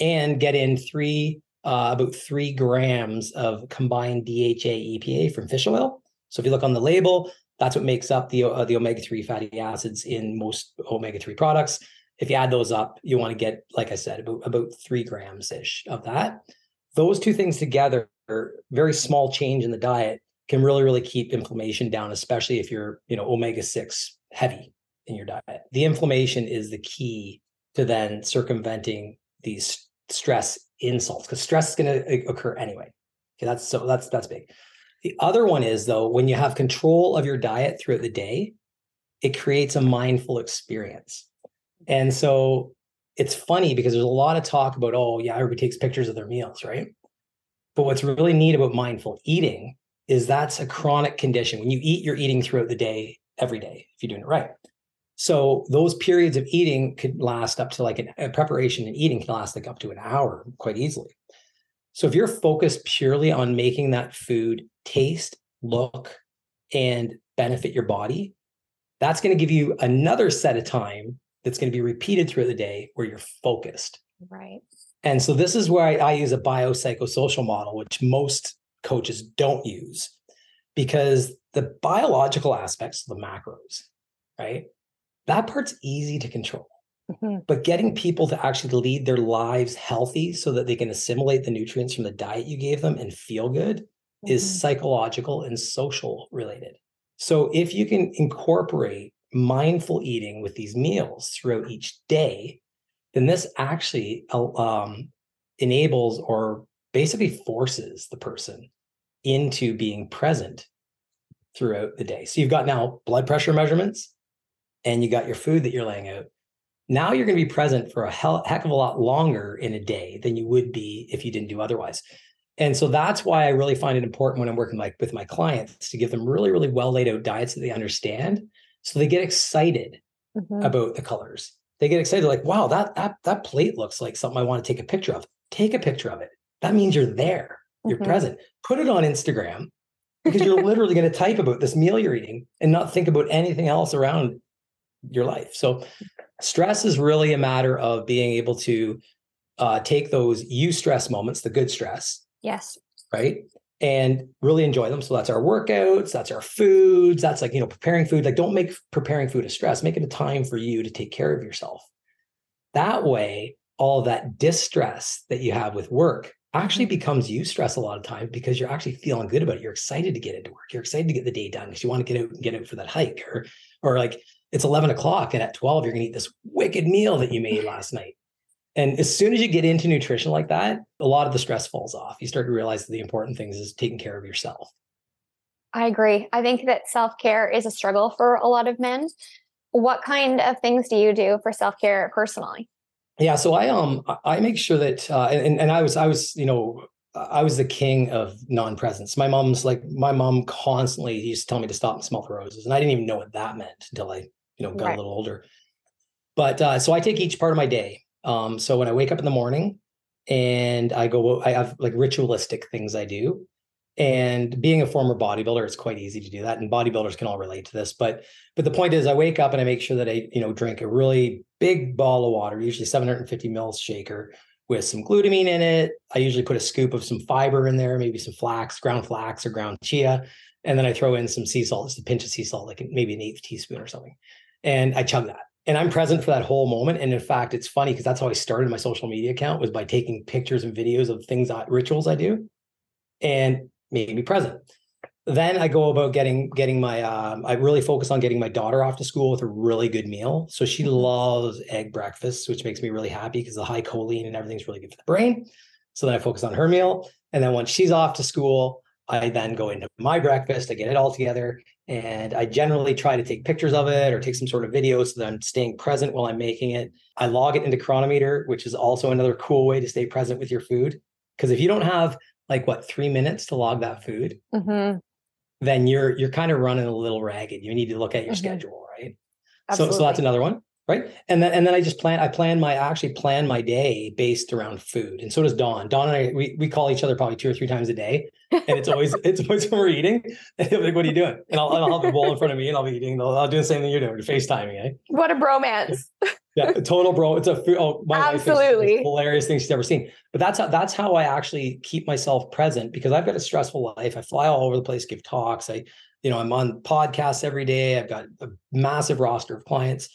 And get in three uh, about three grams of combined DHA EPA from fish oil. So if you look on the label, that's what makes up the uh, the omega three fatty acids in most omega three products. If you add those up, you want to get, like I said, about about three grams ish of that. Those two things together, very small change in the diet, can really really keep inflammation down, especially if you're you know omega six heavy in your diet. The inflammation is the key to then circumventing these stress insults because stress is going to occur anyway. Okay, that's so that's that's big. The other one is though, when you have control of your diet throughout the day, it creates a mindful experience. And so it's funny because there's a lot of talk about, oh, yeah, everybody takes pictures of their meals, right? But what's really neat about mindful eating is that's a chronic condition. When you eat, you're eating throughout the day, every day, if you're doing it right. So those periods of eating could last up to like an, a preparation and eating can last like up to an hour quite easily. So if you're focused purely on making that food taste, look, and benefit your body, that's going to give you another set of time that's going to be repeated throughout the day where you're focused. Right. And so this is where I, I use a biopsychosocial model, which most coaches don't use because the biological aspects of the macros, right? That part's easy to control. Mm-hmm. But getting people to actually lead their lives healthy so that they can assimilate the nutrients from the diet you gave them and feel good mm-hmm. is psychological and social related. So if you can incorporate mindful eating with these meals throughout each day, then this actually um, enables or basically forces the person into being present throughout the day. So you've got now blood pressure measurements and you got your food that you're laying out now you're going to be present for a hell, heck of a lot longer in a day than you would be if you didn't do otherwise. And so that's why I really find it important when I'm working like with my clients to give them really, really well laid out diets that they understand. So they get excited mm-hmm. about the colors. They get excited, like, wow, that that that plate looks like something I want to take a picture of. Take a picture of it. that means you're there. You're Mhm. present. Put it on Instagram because you're literally going to type about this meal you're eating and not think about anything else around your life. So, stress is really a matter of being able to uh, take those you stress moments, the good stress, Yes. right? And really enjoy them. So that's our workouts, that's our foods, that's like, you know, preparing food. Like, don't make preparing food a stress, make it a time for you to take care of yourself. That way, all that distress that you have with work actually mm-hmm. becomes you stress a lot of times because you're actually feeling good about it. You're excited to get into work. You're excited to get the day done because you want to get out and get out for that hike or, or like it's 11 o'clock and at 12, you're going to eat this wicked meal that you made last night. And as soon as you get into nutrition like that, a lot of the stress falls off. You start to realize that the important things is taking care of yourself. I agree. I think that self care is a struggle for a lot of men. What kind of things do you do for self care personally? Yeah, so I um I- make sure that uh, and and I was I was you know I was the king of non-presence. My mom's like my mom constantly used to tell me to stop and smell the roses, and I didn't even know what that meant until I you know got Right. a little older. But uh, so I take each part of my day. Um, so when I wake up in the morning, and I go, I have like ritualistic things I do. And being a former bodybuilder, it's quite easy to do that, and bodybuilders can all relate to this. But but the point is, I wake up and I make sure that I you know drink a really big ball of water, usually 750 mils shaker with some glutamine in it. I usually put a scoop of some fiber in there, maybe some flax, ground flax or ground chia, and then I throw in some sea salt, just a pinch of sea salt, like maybe an eighth teaspoon or something, and I chug that. And I'm present for that whole moment. And in fact, it's funny because that's how I started my social media account was by taking pictures and videos of things, I, rituals I do, and made me present. Then I go about getting getting my. Um, I really focus on getting my daughter off to school with a really good meal. So she loves egg breakfast, which makes me really happy because the high choline and everything's really good for the brain. So then I focus on her meal, and then once she's off to school, I then go into my breakfast. I get it all together, and I generally try to take pictures of it or take some sort of video so that I'm staying present while I'm making it. I log it into Cronometer, which is also another cool way to stay present with your food. Because if you don't have like what three minutes to log that food, Mm-hmm. then you're you're kind of running a little ragged. You need to look at your Mhm. schedule, right? So so that's another one, right? And then and then I just plan I plan my I actually plan my day based around food. And so does Don. Don and I we we call each other probably two or three times a day. And it's always it's always when we're eating. And be like, what are you doing? And I'll, I'll have the bowl in front of me and I'll be eating. I'll, I'll do the same thing you're doing, FaceTiming, eh? What a bromance. Yeah, total bro. It's a. Oh, my wife thinks it's the Absolutely. hilarious thing she's ever seen. But that's how that's how I actually keep myself present because I've got a stressful life. I fly all over the place, give talks. I, you know, I'm on podcasts every day. I've got a massive roster of clients.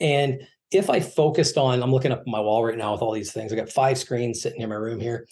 And if I focused on, I'm looking up my wall right now with all these things. I got five screens sitting in my room here.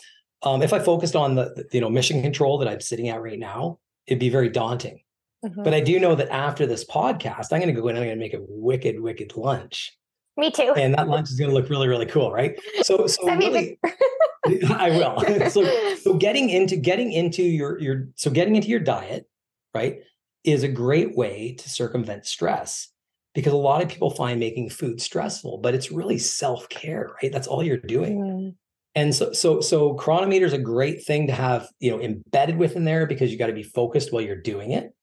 Um, if I focused on the, the, you know mission control that I'm sitting at right now, it'd be very daunting. Mhm. But I do know that after this podcast, I'm going to go in and I'm going to make a wicked, wicked lunch. Me too. and that lunch is going to look really really cool right? So so Send me a really i will. So so getting into getting into your your so getting into your diet right is a great way to circumvent stress because a lot of people find making food stressful but it's really self-care right? That's all you're doing. Mm, and so so so cronometer is a great thing to have you know embedded within there because you got to be focused while you're doing it.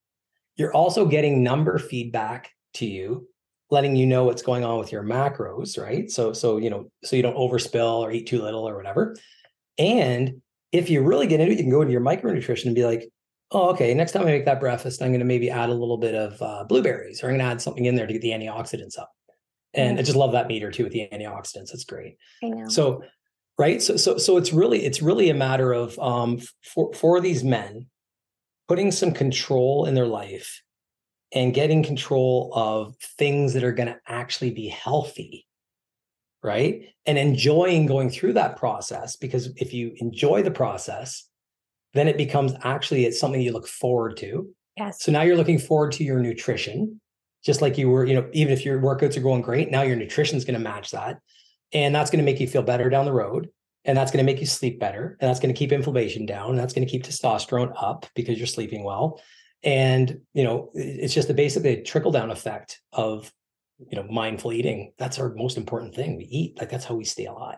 You're also getting number feedback to you letting you know what's going on with your macros right? So so you know so you don't overspill or eat too little or whatever. And if you really get into it you can go into your micronutrition and be like oh okay next time i make that breakfast i'm going to maybe add a little bit of uh, blueberries or i'm going to add something in there to get the antioxidants up. And i just love that meter too with the antioxidants it's great. I know. so right so so so it's really it's really a matter of um for for these men putting some control in their life and getting control of things that are going to actually be healthy right and enjoying going through that process because if you enjoy the process then it becomes actually it's something you look forward to yes. so now you're looking forward to your nutrition, just like you were, you know, even if your workouts are going great, now your nutrition is going to match that. And that's going to make you feel better down the road. And that's going to make you sleep better. And that's going to keep inflammation down. And that's going to keep testosterone up because you're sleeping well. And, you know, it's just a basically a trickle down effect of, you know, mindful eating. That's our most important thing. We eat. Like that's how we stay alive.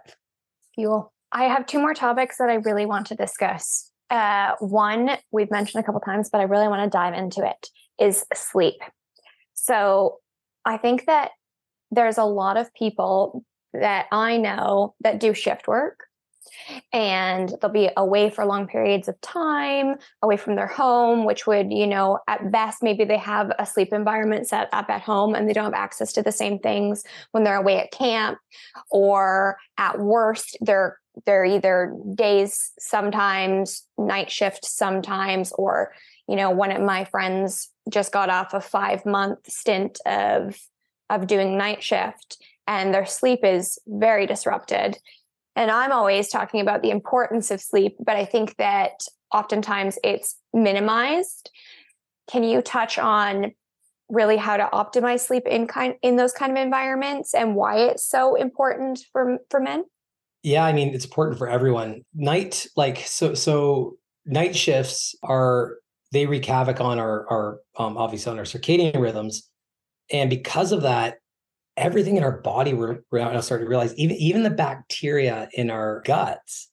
fuel. I have two more topics that I really want to discuss. Uh, one we've mentioned a couple times, but I really want to dive into it is sleep. So I think that there's a lot of people that I know that do shift work. and they'll be away for long periods of time, away from their home, which would, you know, at best, maybe they have a sleep environment set up at home and they don't have access to the same things when they're away at camp, or at worst, they're they're either days sometimes, night shift sometimes, or you know, one of my friends just got off a five month stint of of doing night shift and their sleep is very disrupted and I'm always talking about the importance of sleep, but I think that oftentimes it's minimized. Can you touch on really how to optimize sleep in kind in those kind of environments and why it's so important for for men? Yeah, I mean it's important for everyone. Night like so so night shifts are they wreak havoc on our our um, obviously on our circadian rhythms and because of that everything in our body we're, we're starting to realize even even the bacteria in our guts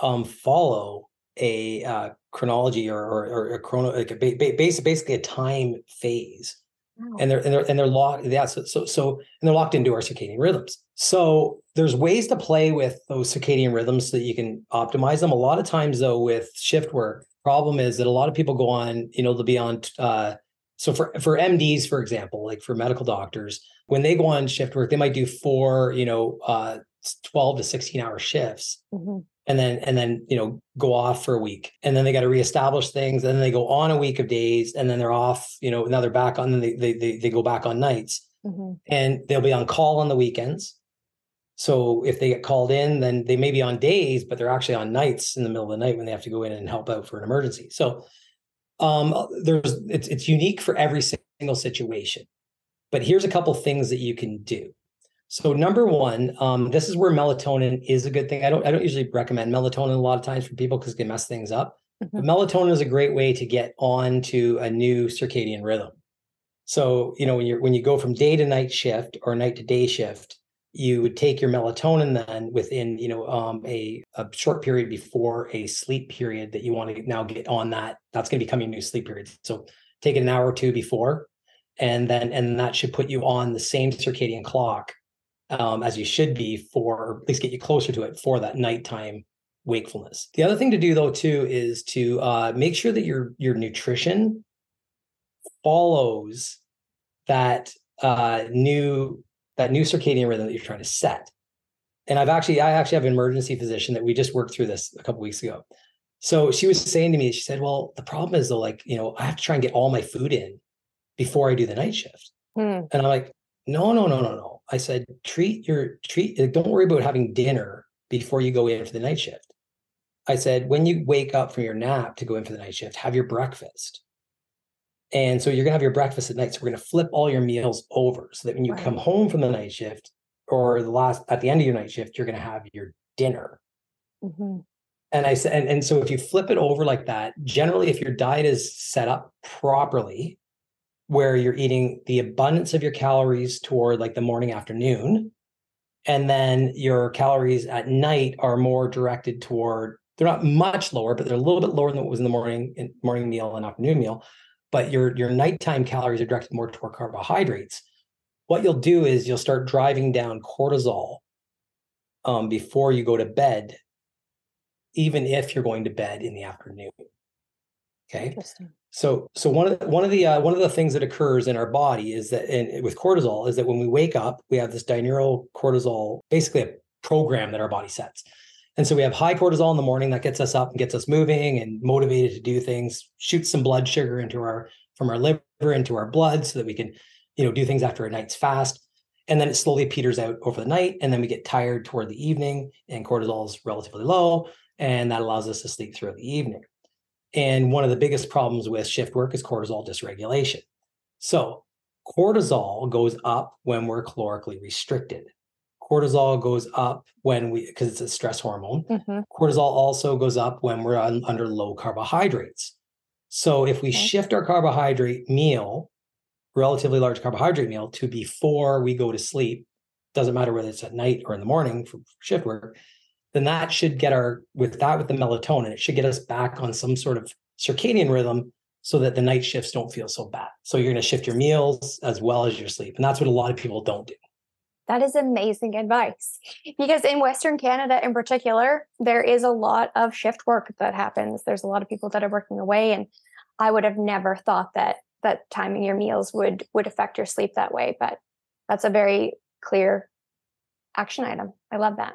um follow a uh, chronology or or, or a chrono like a basically a time phase. Wow. and they're and they're and they're locked yeah so, so so and they're locked into our circadian rhythms. So there's ways to play with those circadian rhythms so that you can optimize them. A lot of times though with shift work problem is that a lot of people go on you know they'll be on uh so for for MDs for example like for medical doctors when they go on shift work, they might do four, you know, uh, 12 to 16 hour shifts. Mm-hmm. And then, and then, you know, go off for a week and then they got to reestablish things. And then they go on a week of days and then they're off, you know, now they're back on, then they, they, they, they go back on nights mm-hmm. and they'll be on call on the weekends. So if they get called in, then they may be on days, but they're actually on nights in the middle of the night when they have to go in and help out for an emergency. So um, there's it's it's unique for every single situation. But here's a couple things that you can do. So number one, um, this is where melatonin is a good thing. I don't I don't usually recommend melatonin a lot of times for people because it can mess things up. Mm-hmm. But melatonin is a great way to get on to a new circadian rhythm. So you know when you're when you go from day to night shift or night to day shift, you would take your melatonin then within you know um, a, a short period before a sleep period that you want to now get on that. That's going to become your new sleep period. So take it an hour or two before and then and that should put you on the same circadian clock um, as you should be for at least get you closer to it for that nighttime wakefulness. The other thing to do though too is to uh, make sure that your your nutrition follows that uh, new that new circadian rhythm that you're trying to set. And I've actually I actually have an emergency physician that we just worked through this a couple weeks ago. So she was saying to me, she said, "Well, the problem is though, like you know, I have to try and get all my food in before I do the night shift. Mm. And I'm like, no, no, no, no, no. I said, treat your treat, don't worry about having dinner before you go in for the night shift. I said, when you wake up from your nap to go in for the night shift, have your breakfast. And so you're gonna have your breakfast at night. So we're gonna flip all your meals over so that when you right. come home from the night shift or the last at the end of your night shift, you're gonna have your dinner. Mm-hmm. And I said, and, and so if you flip it over like that, generally, if your diet is set up properly, where you're eating the abundance of your calories toward like the morning afternoon and then your calories at night are more directed toward they're not much lower but they're a little bit lower than what was in the morning in morning meal and afternoon meal but your your nighttime calories are directed more toward carbohydrates what you'll do is you'll start driving down cortisol um, before you go to bed even if you're going to bed in the afternoon okay so, so one of the, one of the uh, one of the things that occurs in our body is that, and with cortisol, is that when we wake up, we have this diurnal cortisol, basically a program that our body sets. And so we have high cortisol in the morning that gets us up and gets us moving and motivated to do things, shoots some blood sugar into our from our liver into our blood so that we can, you know, do things after a night's fast. And then it slowly peters out over the night. And then we get tired toward the evening and cortisol is relatively low. And that allows us to sleep throughout the evening. And one of the biggest problems with shift work is cortisol dysregulation. So cortisol goes up when we're calorically restricted. Cortisol goes up when we, because it's a stress hormone. Mm-hmm. Cortisol also goes up when we're on, under low carbohydrates. So if we okay. shift our carbohydrate meal, relatively large carbohydrate meal, to before we go to sleep, doesn't matter whether it's at night or in the morning for shift work, then that should get our with that with the melatonin it should get us back on some sort of circadian rhythm so that the night shifts don't feel so bad so you're going to shift your meals as well as your sleep and that's what a lot of people don't do That is amazing advice. Because in Western Canada in particular, there is a lot of shift work that happens. There's a lot of people that are working away and I would have never thought that that timing your meals would would affect your sleep that way, but that's a very clear action item. I love that.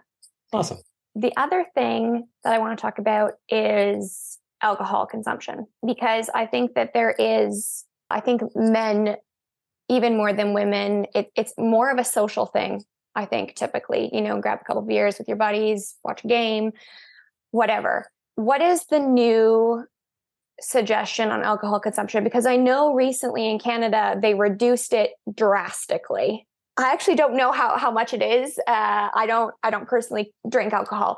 Awesome. The other thing that I want to talk about is alcohol consumption because I think that there is I think men even more than women, it, it's more of a social thing. I think typically, you know, grab a couple beers with your buddies, watch a game, whatever. What is the new suggestion on alcohol consumption? Because I know recently in Canada they reduced it drastically. I actually don't know how how much it is. Uh, I don't I don't personally drink alcohol.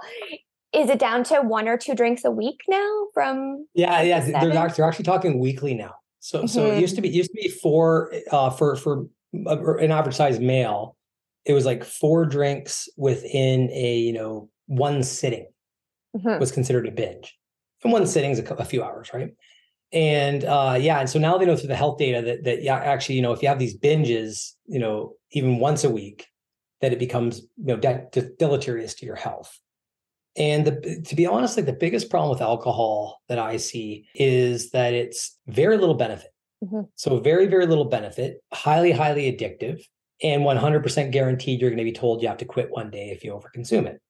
Is it down to one or two drinks a week now? From yeah, yeah, they're they're actually talking weekly now. So mm-hmm. so it used to be used to be four uh, for for an average size male. It was like four drinks within a you know one sitting mm-hmm. was considered a binge. And one sitting is a, a few hours, right? And uh, yeah, and so now they know through the health data that that yeah, actually, you know, if you have these binges, you know, even once a week, that it becomes you know de- de- deleterious to your health. And the, to be honest, like the biggest problem with alcohol that I see is that it's very little benefit. Mm-hmm. So very, very little benefit, highly, highly addictive, and 100% guaranteed you're going to be told you have to quit one day if you overconsume it.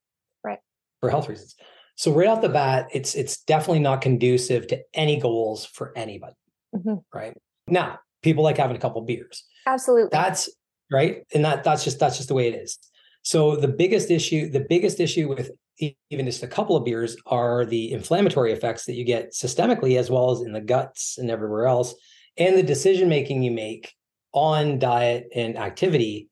Right. For health reasons. So right off the bat, it's it's definitely not conducive to any goals for anybody. Mm-hmm. Right. Now, people like having a couple beers. Absolutely. That's right. And that that's just that's just the way it is. So the biggest issue, the biggest issue with even just a couple of beers are the inflammatory effects that you get systemically as well as in the guts and everywhere else. And the decision making you make on diet and activity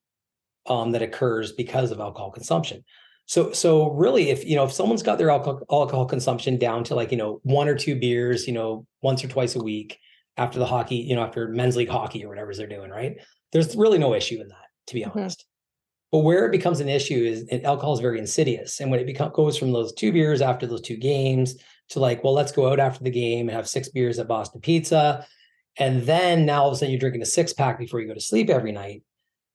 um, that occurs because of alcohol consumption. So so really if you know if someone's got their alcohol, alcohol consumption down to like you know one or two beers you know once or twice a week after the hockey you know after men's league hockey or whatever they're doing right? There's really no issue in that to be mm-hmm. honest but where it becomes an issue is alcohol is very insidious. And when it become, goes from those two beers after those two games to like, well, let's go out after the game and have six beers at Boston Pizza. And then now all of a sudden you're drinking a six pack before you go to sleep every night.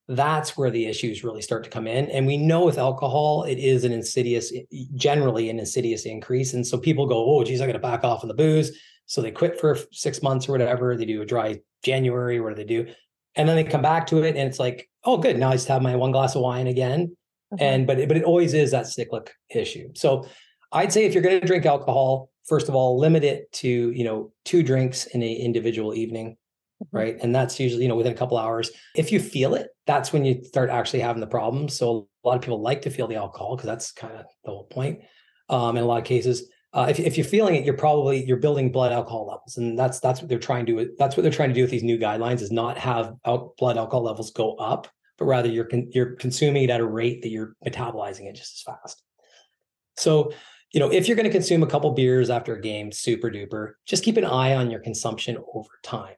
That's where the issues really start to come in. And we know with alcohol, it is an insidious, generally an insidious increase. And so people go, oh, geez, I got to back off on the booze. So they quit for six months or whatever. They do a dry January. What do they do? and then they come back to it and it's like oh good now i just have my one glass of wine again. Mm-hmm. and but it, but it always is that cyclic issue. So i'd say if you're going to drink alcohol first of all limit it to you know two drinks in a individual evening mm-hmm. right? And that's usually you know within a couple hours. If you feel it that's when you start actually having the problem. So a lot of people like to feel the alcohol because that's kind of the whole point um, in a lot of cases uh, if, if you're feeling it, you're probably you're building blood alcohol levels, and that's that's what they're trying to. That's what they're trying to do with these new guidelines is not have al- blood alcohol levels go up, but rather you're con- you're consuming it at a rate that you're metabolizing it just as fast. So, you know, if you're going to consume a couple beers after a game, super duper, just keep an eye on your consumption over time.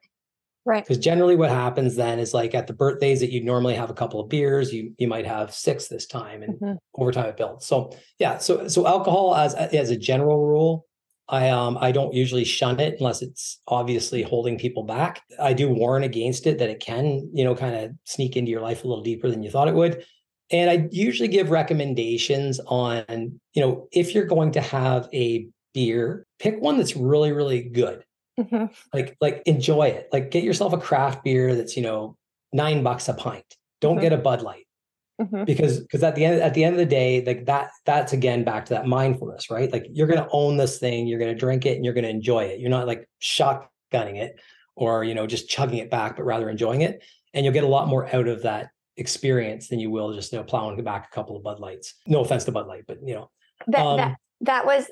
Right. Because generally what happens then is like at the birthdays that you normally have a couple of beers, you you might have six this time and mm-hmm. over time it builds. So yeah, so so alcohol as as a general rule, I um I don't usually shun it unless it's obviously holding people back. I do warn against it that it can, you know, kind of sneak into your life a little deeper than you thought it would. And I usually give recommendations on, you know, if you're going to have a beer, pick one that's really, really good. Mm-hmm. Like, like enjoy it. Like, get yourself a craft beer that's you know nine bucks a pint. Don't mm-hmm. get a Bud Light mm-hmm. because because at the end at the end of the day, like that that's again back to that mindfulness, right? Like you're going to own this thing, you're going to drink it, and you're going to enjoy it. You're not like shotgunning it or you know just chugging it back, but rather enjoying it, and you'll get a lot more out of that experience than you will just you know plowing back a couple of Bud Lights. No offense to Bud Light, but you know that um, that that was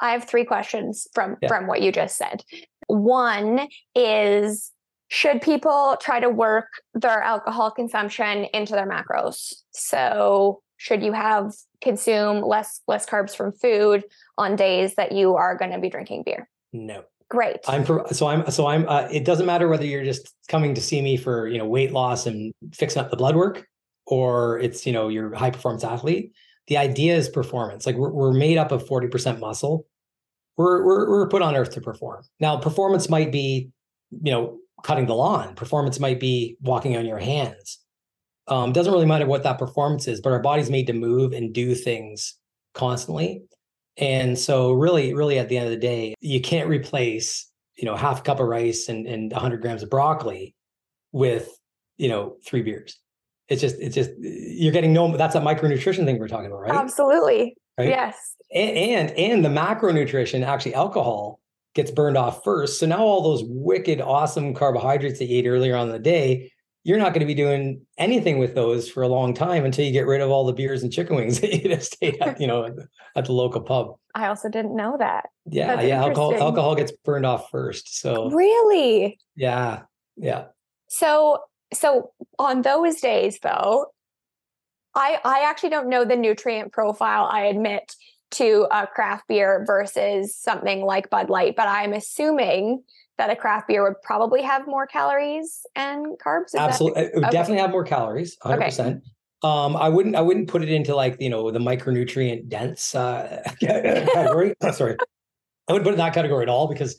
I have three questions from yeah. from what you just said. One is should people try to work their alcohol consumption into their macros? So should you have consume less less carbs from food on days that you are going to be drinking beer? No. Great. I'm so I'm so I'm. Uh, it doesn't matter whether you're just coming to see me for you know weight loss and fixing up the blood work, or it's you know you're a high performance athlete the idea is performance. Like we're, we're made up of 40% muscle. We're, we're, we're put on earth to perform. Now, performance might be, you know, cutting the lawn. Performance might be walking on your hands. Um, doesn't really matter what that performance is, but our body's made to move and do things constantly. And so really, really at the end of the day, you can't replace, you know, half a cup of rice and, and 100 grams of broccoli with, you know, three beers. It's just, it's just, you're getting no, that's a micronutrition thing we're talking about, right? Absolutely. Right? Yes. And, and, and the macronutrition, actually alcohol gets burned off first. So now all those wicked, awesome carbohydrates that you ate earlier on the day, you're not going to be doing anything with those for a long time until you get rid of all the beers and chicken wings that you just ate at, you know, at the, at the local pub. I also didn't know that. Yeah, That's yeah. Alcohol alcohol gets burned off first. So really, yeah, yeah. So so on those days though, I I actually don't know the nutrient profile. I admit to a craft beer versus something like Bud Light, but I'm assuming that a craft beer would probably have more calories and carbs. Absolutely, that... it would okay. definitely have more calories, 100. Okay. percent um, I wouldn't I wouldn't put it into like you know the micronutrient dense uh, category. Sorry, I wouldn't put it in that category at all because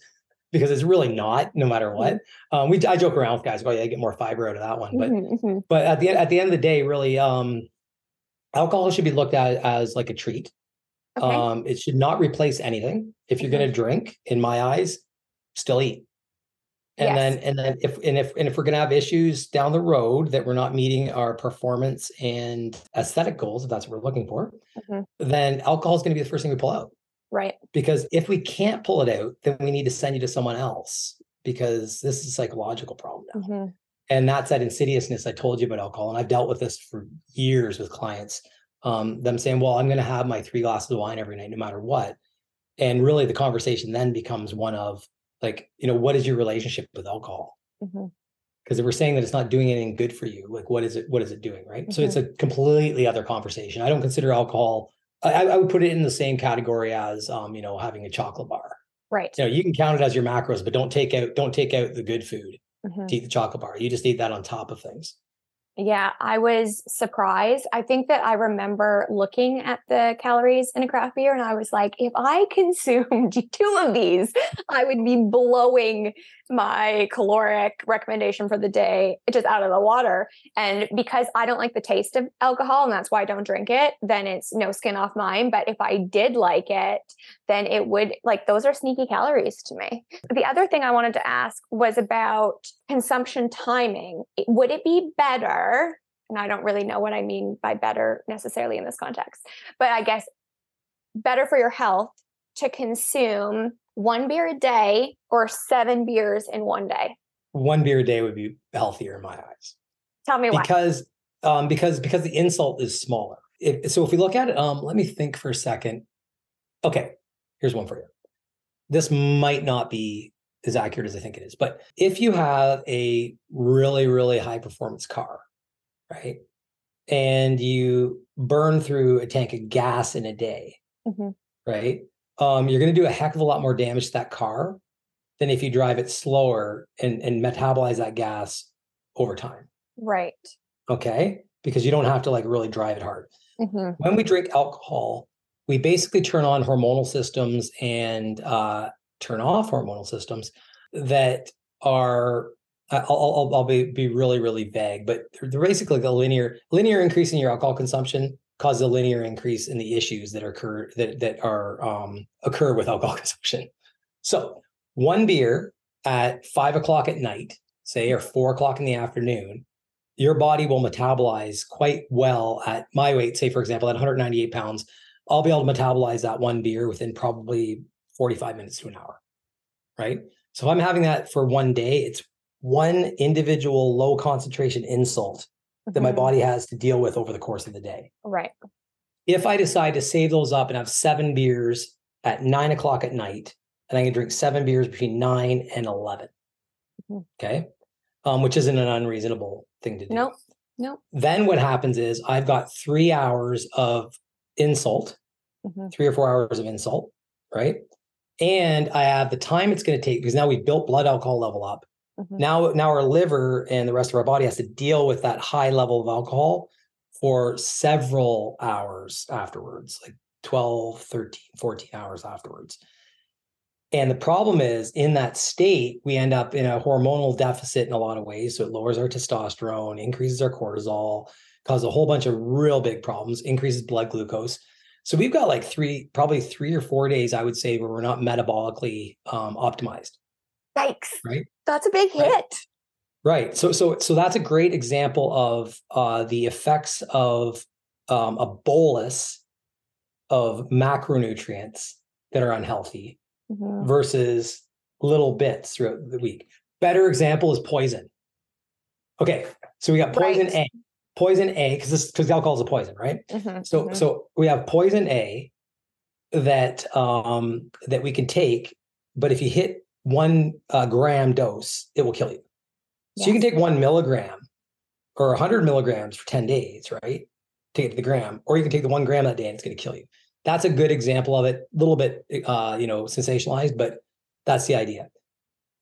because it's really not no matter what. Mm-hmm. Um, we I joke around with guys, well, yeah, I get more fiber out of that one, but mm-hmm, mm-hmm. but at the at the end of the day, really, um, alcohol should be looked at as like a treat. Okay. Um, it should not replace anything. If you're mm-hmm. going to drink, in my eyes, still eat. And yes. then and then if and if and if we're going to have issues down the road that we're not meeting our performance and aesthetic goals, if that's what we're looking for, mm-hmm. then alcohol is going to be the first thing we pull out. Right. Because if we can't pull it out, then we need to send you to someone else because this is a psychological problem now. Mm-hmm. And that's that insidiousness I told you about alcohol. And I've dealt with this for years with clients. Um, them saying, Well, I'm going to have my three glasses of wine every night, no matter what. And really the conversation then becomes one of, like you know what is your relationship with alcohol because mm-hmm. if we're saying that it's not doing anything good for you like what is it what is it doing right mm-hmm. so it's mm-hmm. a completely other conversation i don't consider alcohol I, I, would put it in the same category as um you know having a chocolate bar right you know you can count it as your macros but don't take out don't take out the good food mm-hmm. to eat the chocolate bar you just eat that on top of things yeah, I was surprised. I think that I remember looking at the calories in a craft beer and I was like, if I consumed two of these, I would be blowing my caloric recommendation for the day just out of the water. And because I don't like the taste of alcohol and that's why I don't drink it, then it's no skin off mine. But if I did like it, then it would like those are sneaky calories to me. The other thing I wanted to ask was about consumption timing. Would it be better? And I don't really know what I mean by better necessarily in this context, but I guess better for your health to consume one beer a day or seven beers in one day? One beer a day would be healthier in my eyes. Tell me why. Because um, because because the insult is smaller. If, so if we look at it, um, let me think for a second. Okay, here's one for you. This might not be as accurate as I think it is, but if you have a really really high performance car, right, and you burn through a tank of gas in a day, mm-hmm. right, um, you're going to do a heck of a lot more damage to that car than if you drive it slower and, and metabolize that gas over time. Right. Okay. Because you don't have to like really drive it hard. Mm-hmm. When we drink alcohol, we basically turn on hormonal systems and uh, turn off hormonal systems that are I'll, I'll, I'll, be, be really, really vague, but they're basically the linear linear increase in your alcohol consumption cause a linear increase in the issues that occur that that are um, occur with alcohol consumption. So one beer at five o'clock at night, say, or four o'clock in the afternoon, your body will metabolize quite well at my weight. Say, for example, at 198 pounds, I'll be able to metabolize that one beer within probably 45 minutes to an hour. Right. So if I'm having that for one day, it's one individual low concentration insult that my mm-hmm. body has to deal with over the course of the day. Right. If I decide to save those up and have seven beers at nine o'clock at night, and I can drink seven beers between nine and 11. Mm-hmm. Okay. Um, which isn't an unreasonable thing to do. Nope. Nope. Then what happens is I've got three hours of insult, mm-hmm. three or four hours of insult, right? And I have the time it's going to take because now we've built blood alcohol level up. Mm-hmm. Now, now our liver and the rest of our body has to deal with that high level of alcohol for several hours afterwards, like 12, 13, 14 hours afterwards. And the problem is in that state, we end up in a hormonal deficit in a lot of ways. So it lowers our testosterone, increases our cortisol, causes a whole bunch of real big problems, increases blood glucose. So we've got like three, probably three or four days, I would say, where we're not metabolically um, optimized. Yikes. Right. That's a big hit. Right. Right. So so so that's a great example of uh, the effects of um, a bolus of macronutrients that are unhealthy mm-hmm. versus little bits throughout the week. Better example is poison. Okay, so we got poison right. A, poison A because this because alcohol is a poison, right? Mm-hmm. So mm-hmm. so we have poison A that um that we can take, but if you hit one uh, gram dose, it will kill you. So yes. you can take one milligram or 100 milligrams for 10 days, right? Take it to the gram, or you can take the one gram that day and it's going to kill you that's a good example of it. A little bit, uh, you know, sensationalized, but that's the idea.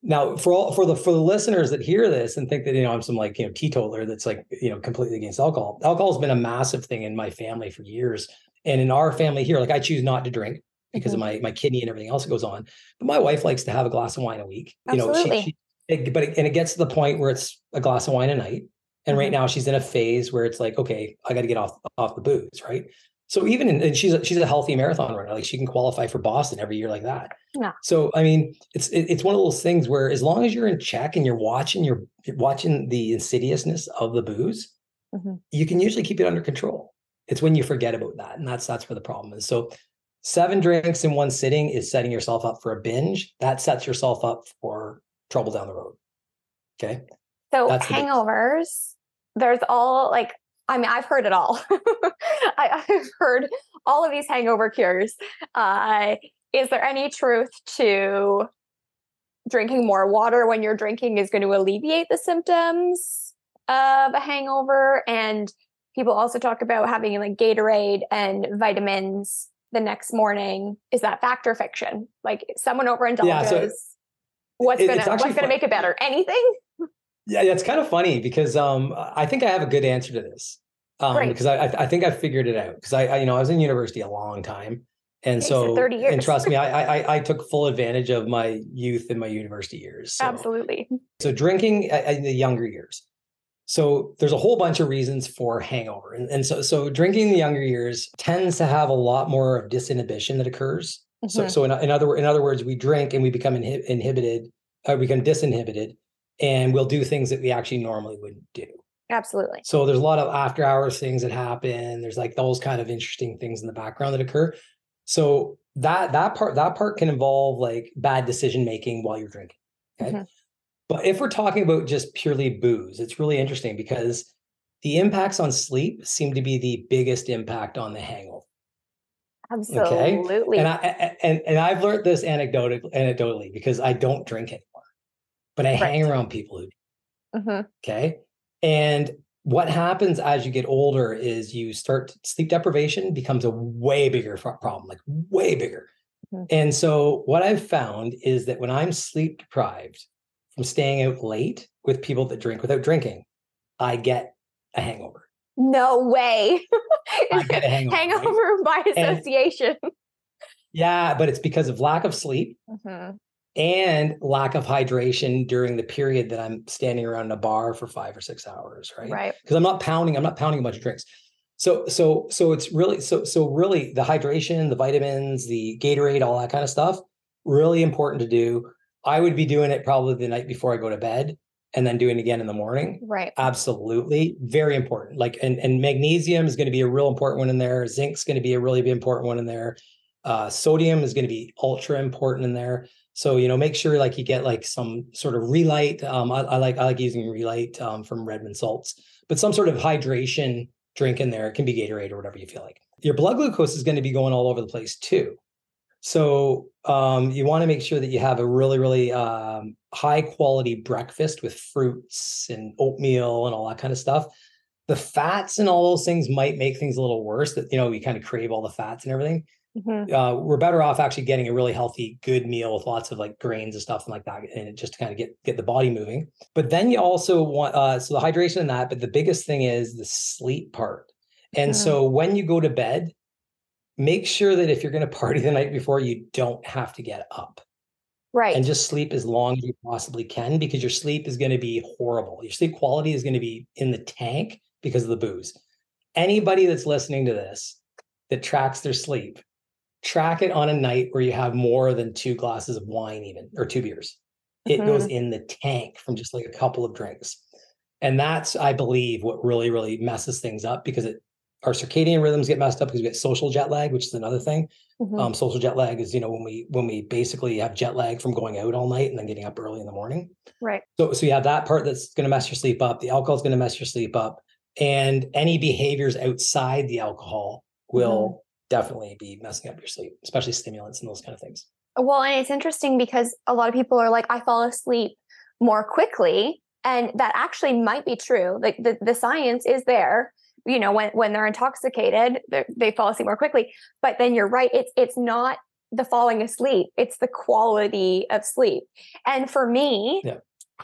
Now, for all for the for the listeners that hear this and think that you know I'm some like you know teetotaler that's like you know completely against alcohol. Alcohol has been a massive thing in my family for years, and in our family here, like I choose not to drink because mm-hmm. of my my kidney and everything else that goes on. But my wife likes to have a glass of wine a week. Absolutely. You know, she, she it, but it, and it gets to the point where it's a glass of wine a night. And mm-hmm. right now she's in a phase where it's like, okay, I got to get off off the booze, right? So even in, and she's a, she's a healthy marathon runner, like she can qualify for Boston every year like that. Yeah. So I mean, it's it, it's one of those things where as long as you're in check and you're watching you're, you're watching the insidiousness of the booze, mm-hmm. you can usually keep it under control. It's when you forget about that, and that's that's where the problem is. So seven drinks in one sitting is setting yourself up for a binge. That sets yourself up for trouble down the road. Okay. So that's hangovers. The there's all like I mean, I've heard it all. I, have heard all of these hangover cures. Uh, is there any truth to drinking more water when you're drinking is going to alleviate the symptoms of a hangover? And people also talk about having like Gatorade and vitamins the next morning. Is that fact or fiction? Like someone overindulges. Yeah, so what's gonna what's gonna make it better? Anything? Yeah, it's kind of funny because um, I think I have a good answer to this. Um, because I, I think I figured it out because I, I, you know I was in university a long time, and so 30 years. and trust me, I, I I took full advantage of my youth and my university years. So. Absolutely. So drinking in the younger years. So there's a whole bunch of reasons for hangover, and, and so so drinking in the younger years tends to have a lot more of disinhibition that occurs. Mm-hmm. So so in, in other in other words, we drink and we become inhi- inhibited, uh, we become disinhibited, and we'll do things that we actually normally wouldn't do. Absolutely. So there's a lot of after hours things that happen. There's like those kind of interesting things in the background that occur. So that that part that part can involve like bad decision making while you're drinking. Okay. Mm-hmm. But if we're talking about just purely booze, it's really interesting because the impacts on sleep seem to be the biggest impact on the hangover. Absolutely. Okay? And I and, and I've learned this anecdotally, anecdotally because I don't drink anymore, but I right. hang around people who. Mm-hmm. Okay. And what happens as you get older is you start sleep deprivation becomes a way bigger problem, like way bigger. Mm-hmm. And so what I've found is that when I'm sleep deprived from staying out late with people that drink without drinking, I get a hangover. No way. I get a hangover. hangover right? by association. And, yeah, but it's because of lack of sleep. Mm-hmm and lack of hydration during the period that I'm standing around in a bar for five or six hours, right? Right. Because I'm not pounding, I'm not pounding a bunch of drinks. So, so, so it's really, so, so really the hydration, the vitamins, the Gatorade, all that kind of stuff, really important to do. I would be doing it probably the night before I go to bed and then doing it again in the morning. Right. Absolutely. Very important. Like, and, and magnesium is going to be a real important one in there. Zinc's going to be a really important one in there. Uh, sodium is going to be ultra important in there. So you know, make sure like you get like some sort of Re-Lyte. Um, I, I like I like using Re-Lyte um, from Redmond Salts, but some sort of hydration drink in there. It can be Gatorade or whatever you feel like. Your blood glucose is going to be going all over the place too. So um, you want to make sure that you have a really, really um, high quality breakfast with fruits and oatmeal and all that kind of stuff. The fats and all those things might make things a little worse. That you know we kind of crave all the fats and everything. Mm-hmm. Uh, we're better off actually getting a really healthy, good meal with lots of like grains and stuff and like that, and just to kind of get get the body moving. But then you also want uh, so the hydration and that. But the biggest thing is the sleep part. And mm-hmm. so when you go to bed, make sure that if you're going to party the night before, you don't have to get up. Right. And just sleep as long as you possibly can because your sleep is going to be horrible. Your sleep quality is going to be in the tank because of the booze. Anybody that's listening to this that tracks their sleep, track it on a night where you have more than two glasses of wine, even or two beers. It mm-hmm. goes in the tank from just like a couple of drinks. And that's, I believe, what really, really messes things up because it our circadian rhythms get messed up because we get social jet lag, which is another thing. Mm-hmm. Um, social jet lag is, you know, when we when we basically have jet lag from going out all night and then getting up early in the morning. Right. So so you have that part that's going to mess your sleep up. The alcohol is going to mess your sleep up, and any behaviors outside the alcohol will mm-hmm. definitely be messing up your sleep, especially stimulants and those kind of things. Well, and it's interesting because a lot of people are like, I fall asleep more quickly. And that actually might be true. Like the, the science is there you know when when they're intoxicated they're, they fall asleep more quickly. But then you're right it's it's not the falling asleep it's the quality of sleep. And for me yeah.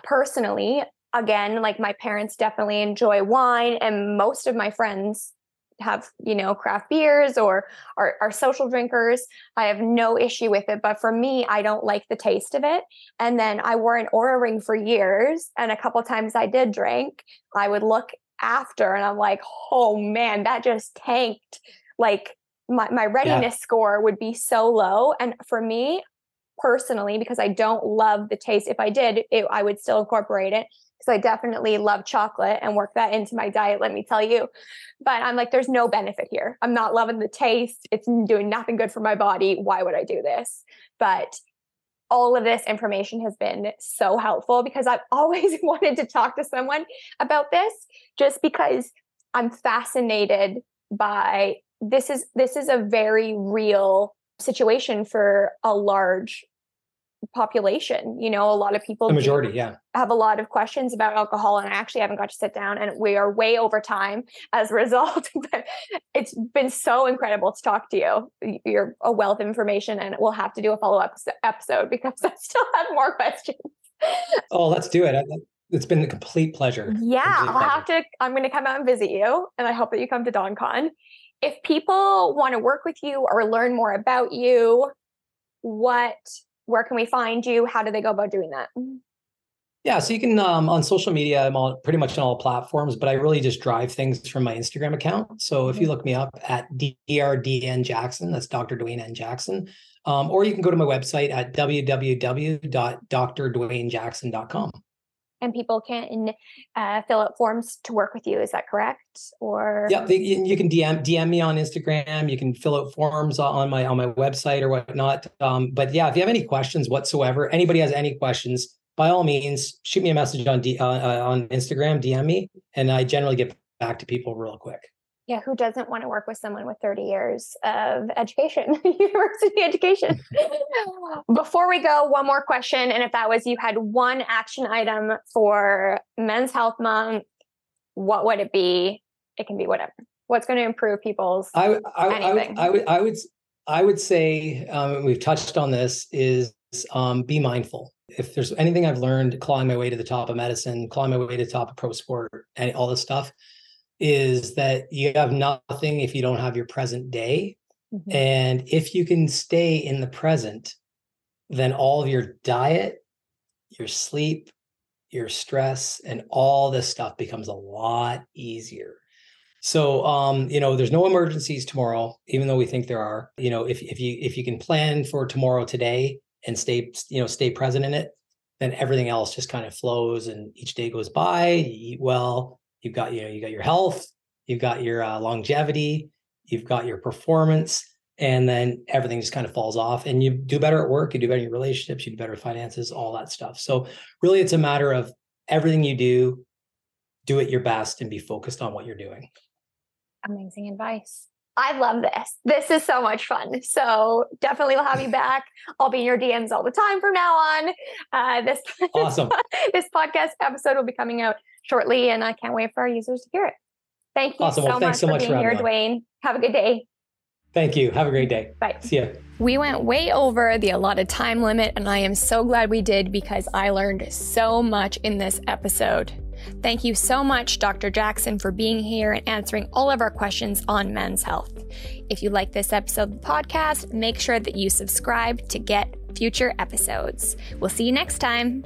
personally again like my parents definitely enjoy wine and most of my friends have you know craft beers or are, are social drinkers. I have no issue with it but for me i don't like the taste of it. And then i wore an Oura ring for years and a couple times i did drink i would look after and I'm like, oh man, that just tanked. Like my, my readiness yeah. score would be so low. And for me personally, because I don't love the taste, if I did, it, I would still incorporate it because I definitely love chocolate and work that into my diet, let me tell you. But I'm like, there's no benefit here. I'm not loving the taste. It's doing nothing good for my body. Why would I do this? But all of this information has been so helpful because I've always wanted to talk to someone about this just because I'm fascinated by this is this is a very real situation for a large population you know a lot of people the majority yeah. have a lot of questions about alcohol and i actually haven't got to sit down and we are way over time as a result but it's been so incredible to talk to you. You're a wealth of information and we'll have to do a follow-up episode because i still have more questions. Oh let's do it. It's been a complete pleasure. Yeah complete i'll pleasure. have to i'm going to come out and visit you and i hope that you come to doncon if people want to work with you or learn more about you what where can we find you? How do they go about doing that? Yeah, so you can um, on social media. I'm on pretty much on all platforms, but I really just drive things from my Instagram account. So if you mm-hmm. look me up at drdn jackson, that's Dr. Dwayne N Jackson, um, or you can go to my website at www.drdwaynejackson.com and people can uh, fill out forms to work with you. Is that correct? Or yeah, they, you can DM DM me on Instagram. You can fill out forms on my on my website or whatnot. Um, but yeah, if you have any questions whatsoever, anybody has any questions, by all means, shoot me a message on D, uh, uh on Instagram, DM me, and I generally get back to people real quick yeah, who doesn't want to work with someone with 30 years of education, university education? Before we go, one more question. And if that was you had one action item for Men's Health Month, what would it be? It can be whatever. What's going to improve people's I, I, anything? I, I, would, I would, I would say, um, we've touched on this, is um, be mindful. If there's anything I've learned clawing my way to the top of medicine, clawing my way to the top of pro sport, and all this stuff, is that you have nothing if you don't have your present day. Mm-hmm. And if you can stay in the present, then all of your diet, your sleep, your stress, and all this stuff becomes a lot easier. So um, you know, there's no emergencies tomorrow, even though we think there are. You know, if if you if you can plan for tomorrow today and stay, you know, stay present in it, then everything else just kind of flows and each day goes by, you eat well, You've got you know you got your health, you've got your uh, longevity, you've got your performance, and then everything just kind of falls off. And you do better at work, you do better in your relationships, you do better finances, all that stuff. So really, it's a matter of everything you do, do it your best, and be focused on what you're doing. Amazing advice. I love this. This is so much fun. So definitely we'll have you back. I'll be in your DMs all the time from now on. Uh, this awesome. this podcast episode will be coming out shortly, and I can't wait for our users to hear it. Thank you awesome. so, well, much so, much for being here, Dwayne. Have a good day. Thank you. Have a great day. Bye. See ya. We went way over the allotted time limit, and I am so glad we did because I learned so much in this episode. Thank you so much, Dr. Jackson, for being here and answering all of our questions on men's health. If you like this episode of the podcast, make sure that you subscribe to get future episodes. We'll see you next time.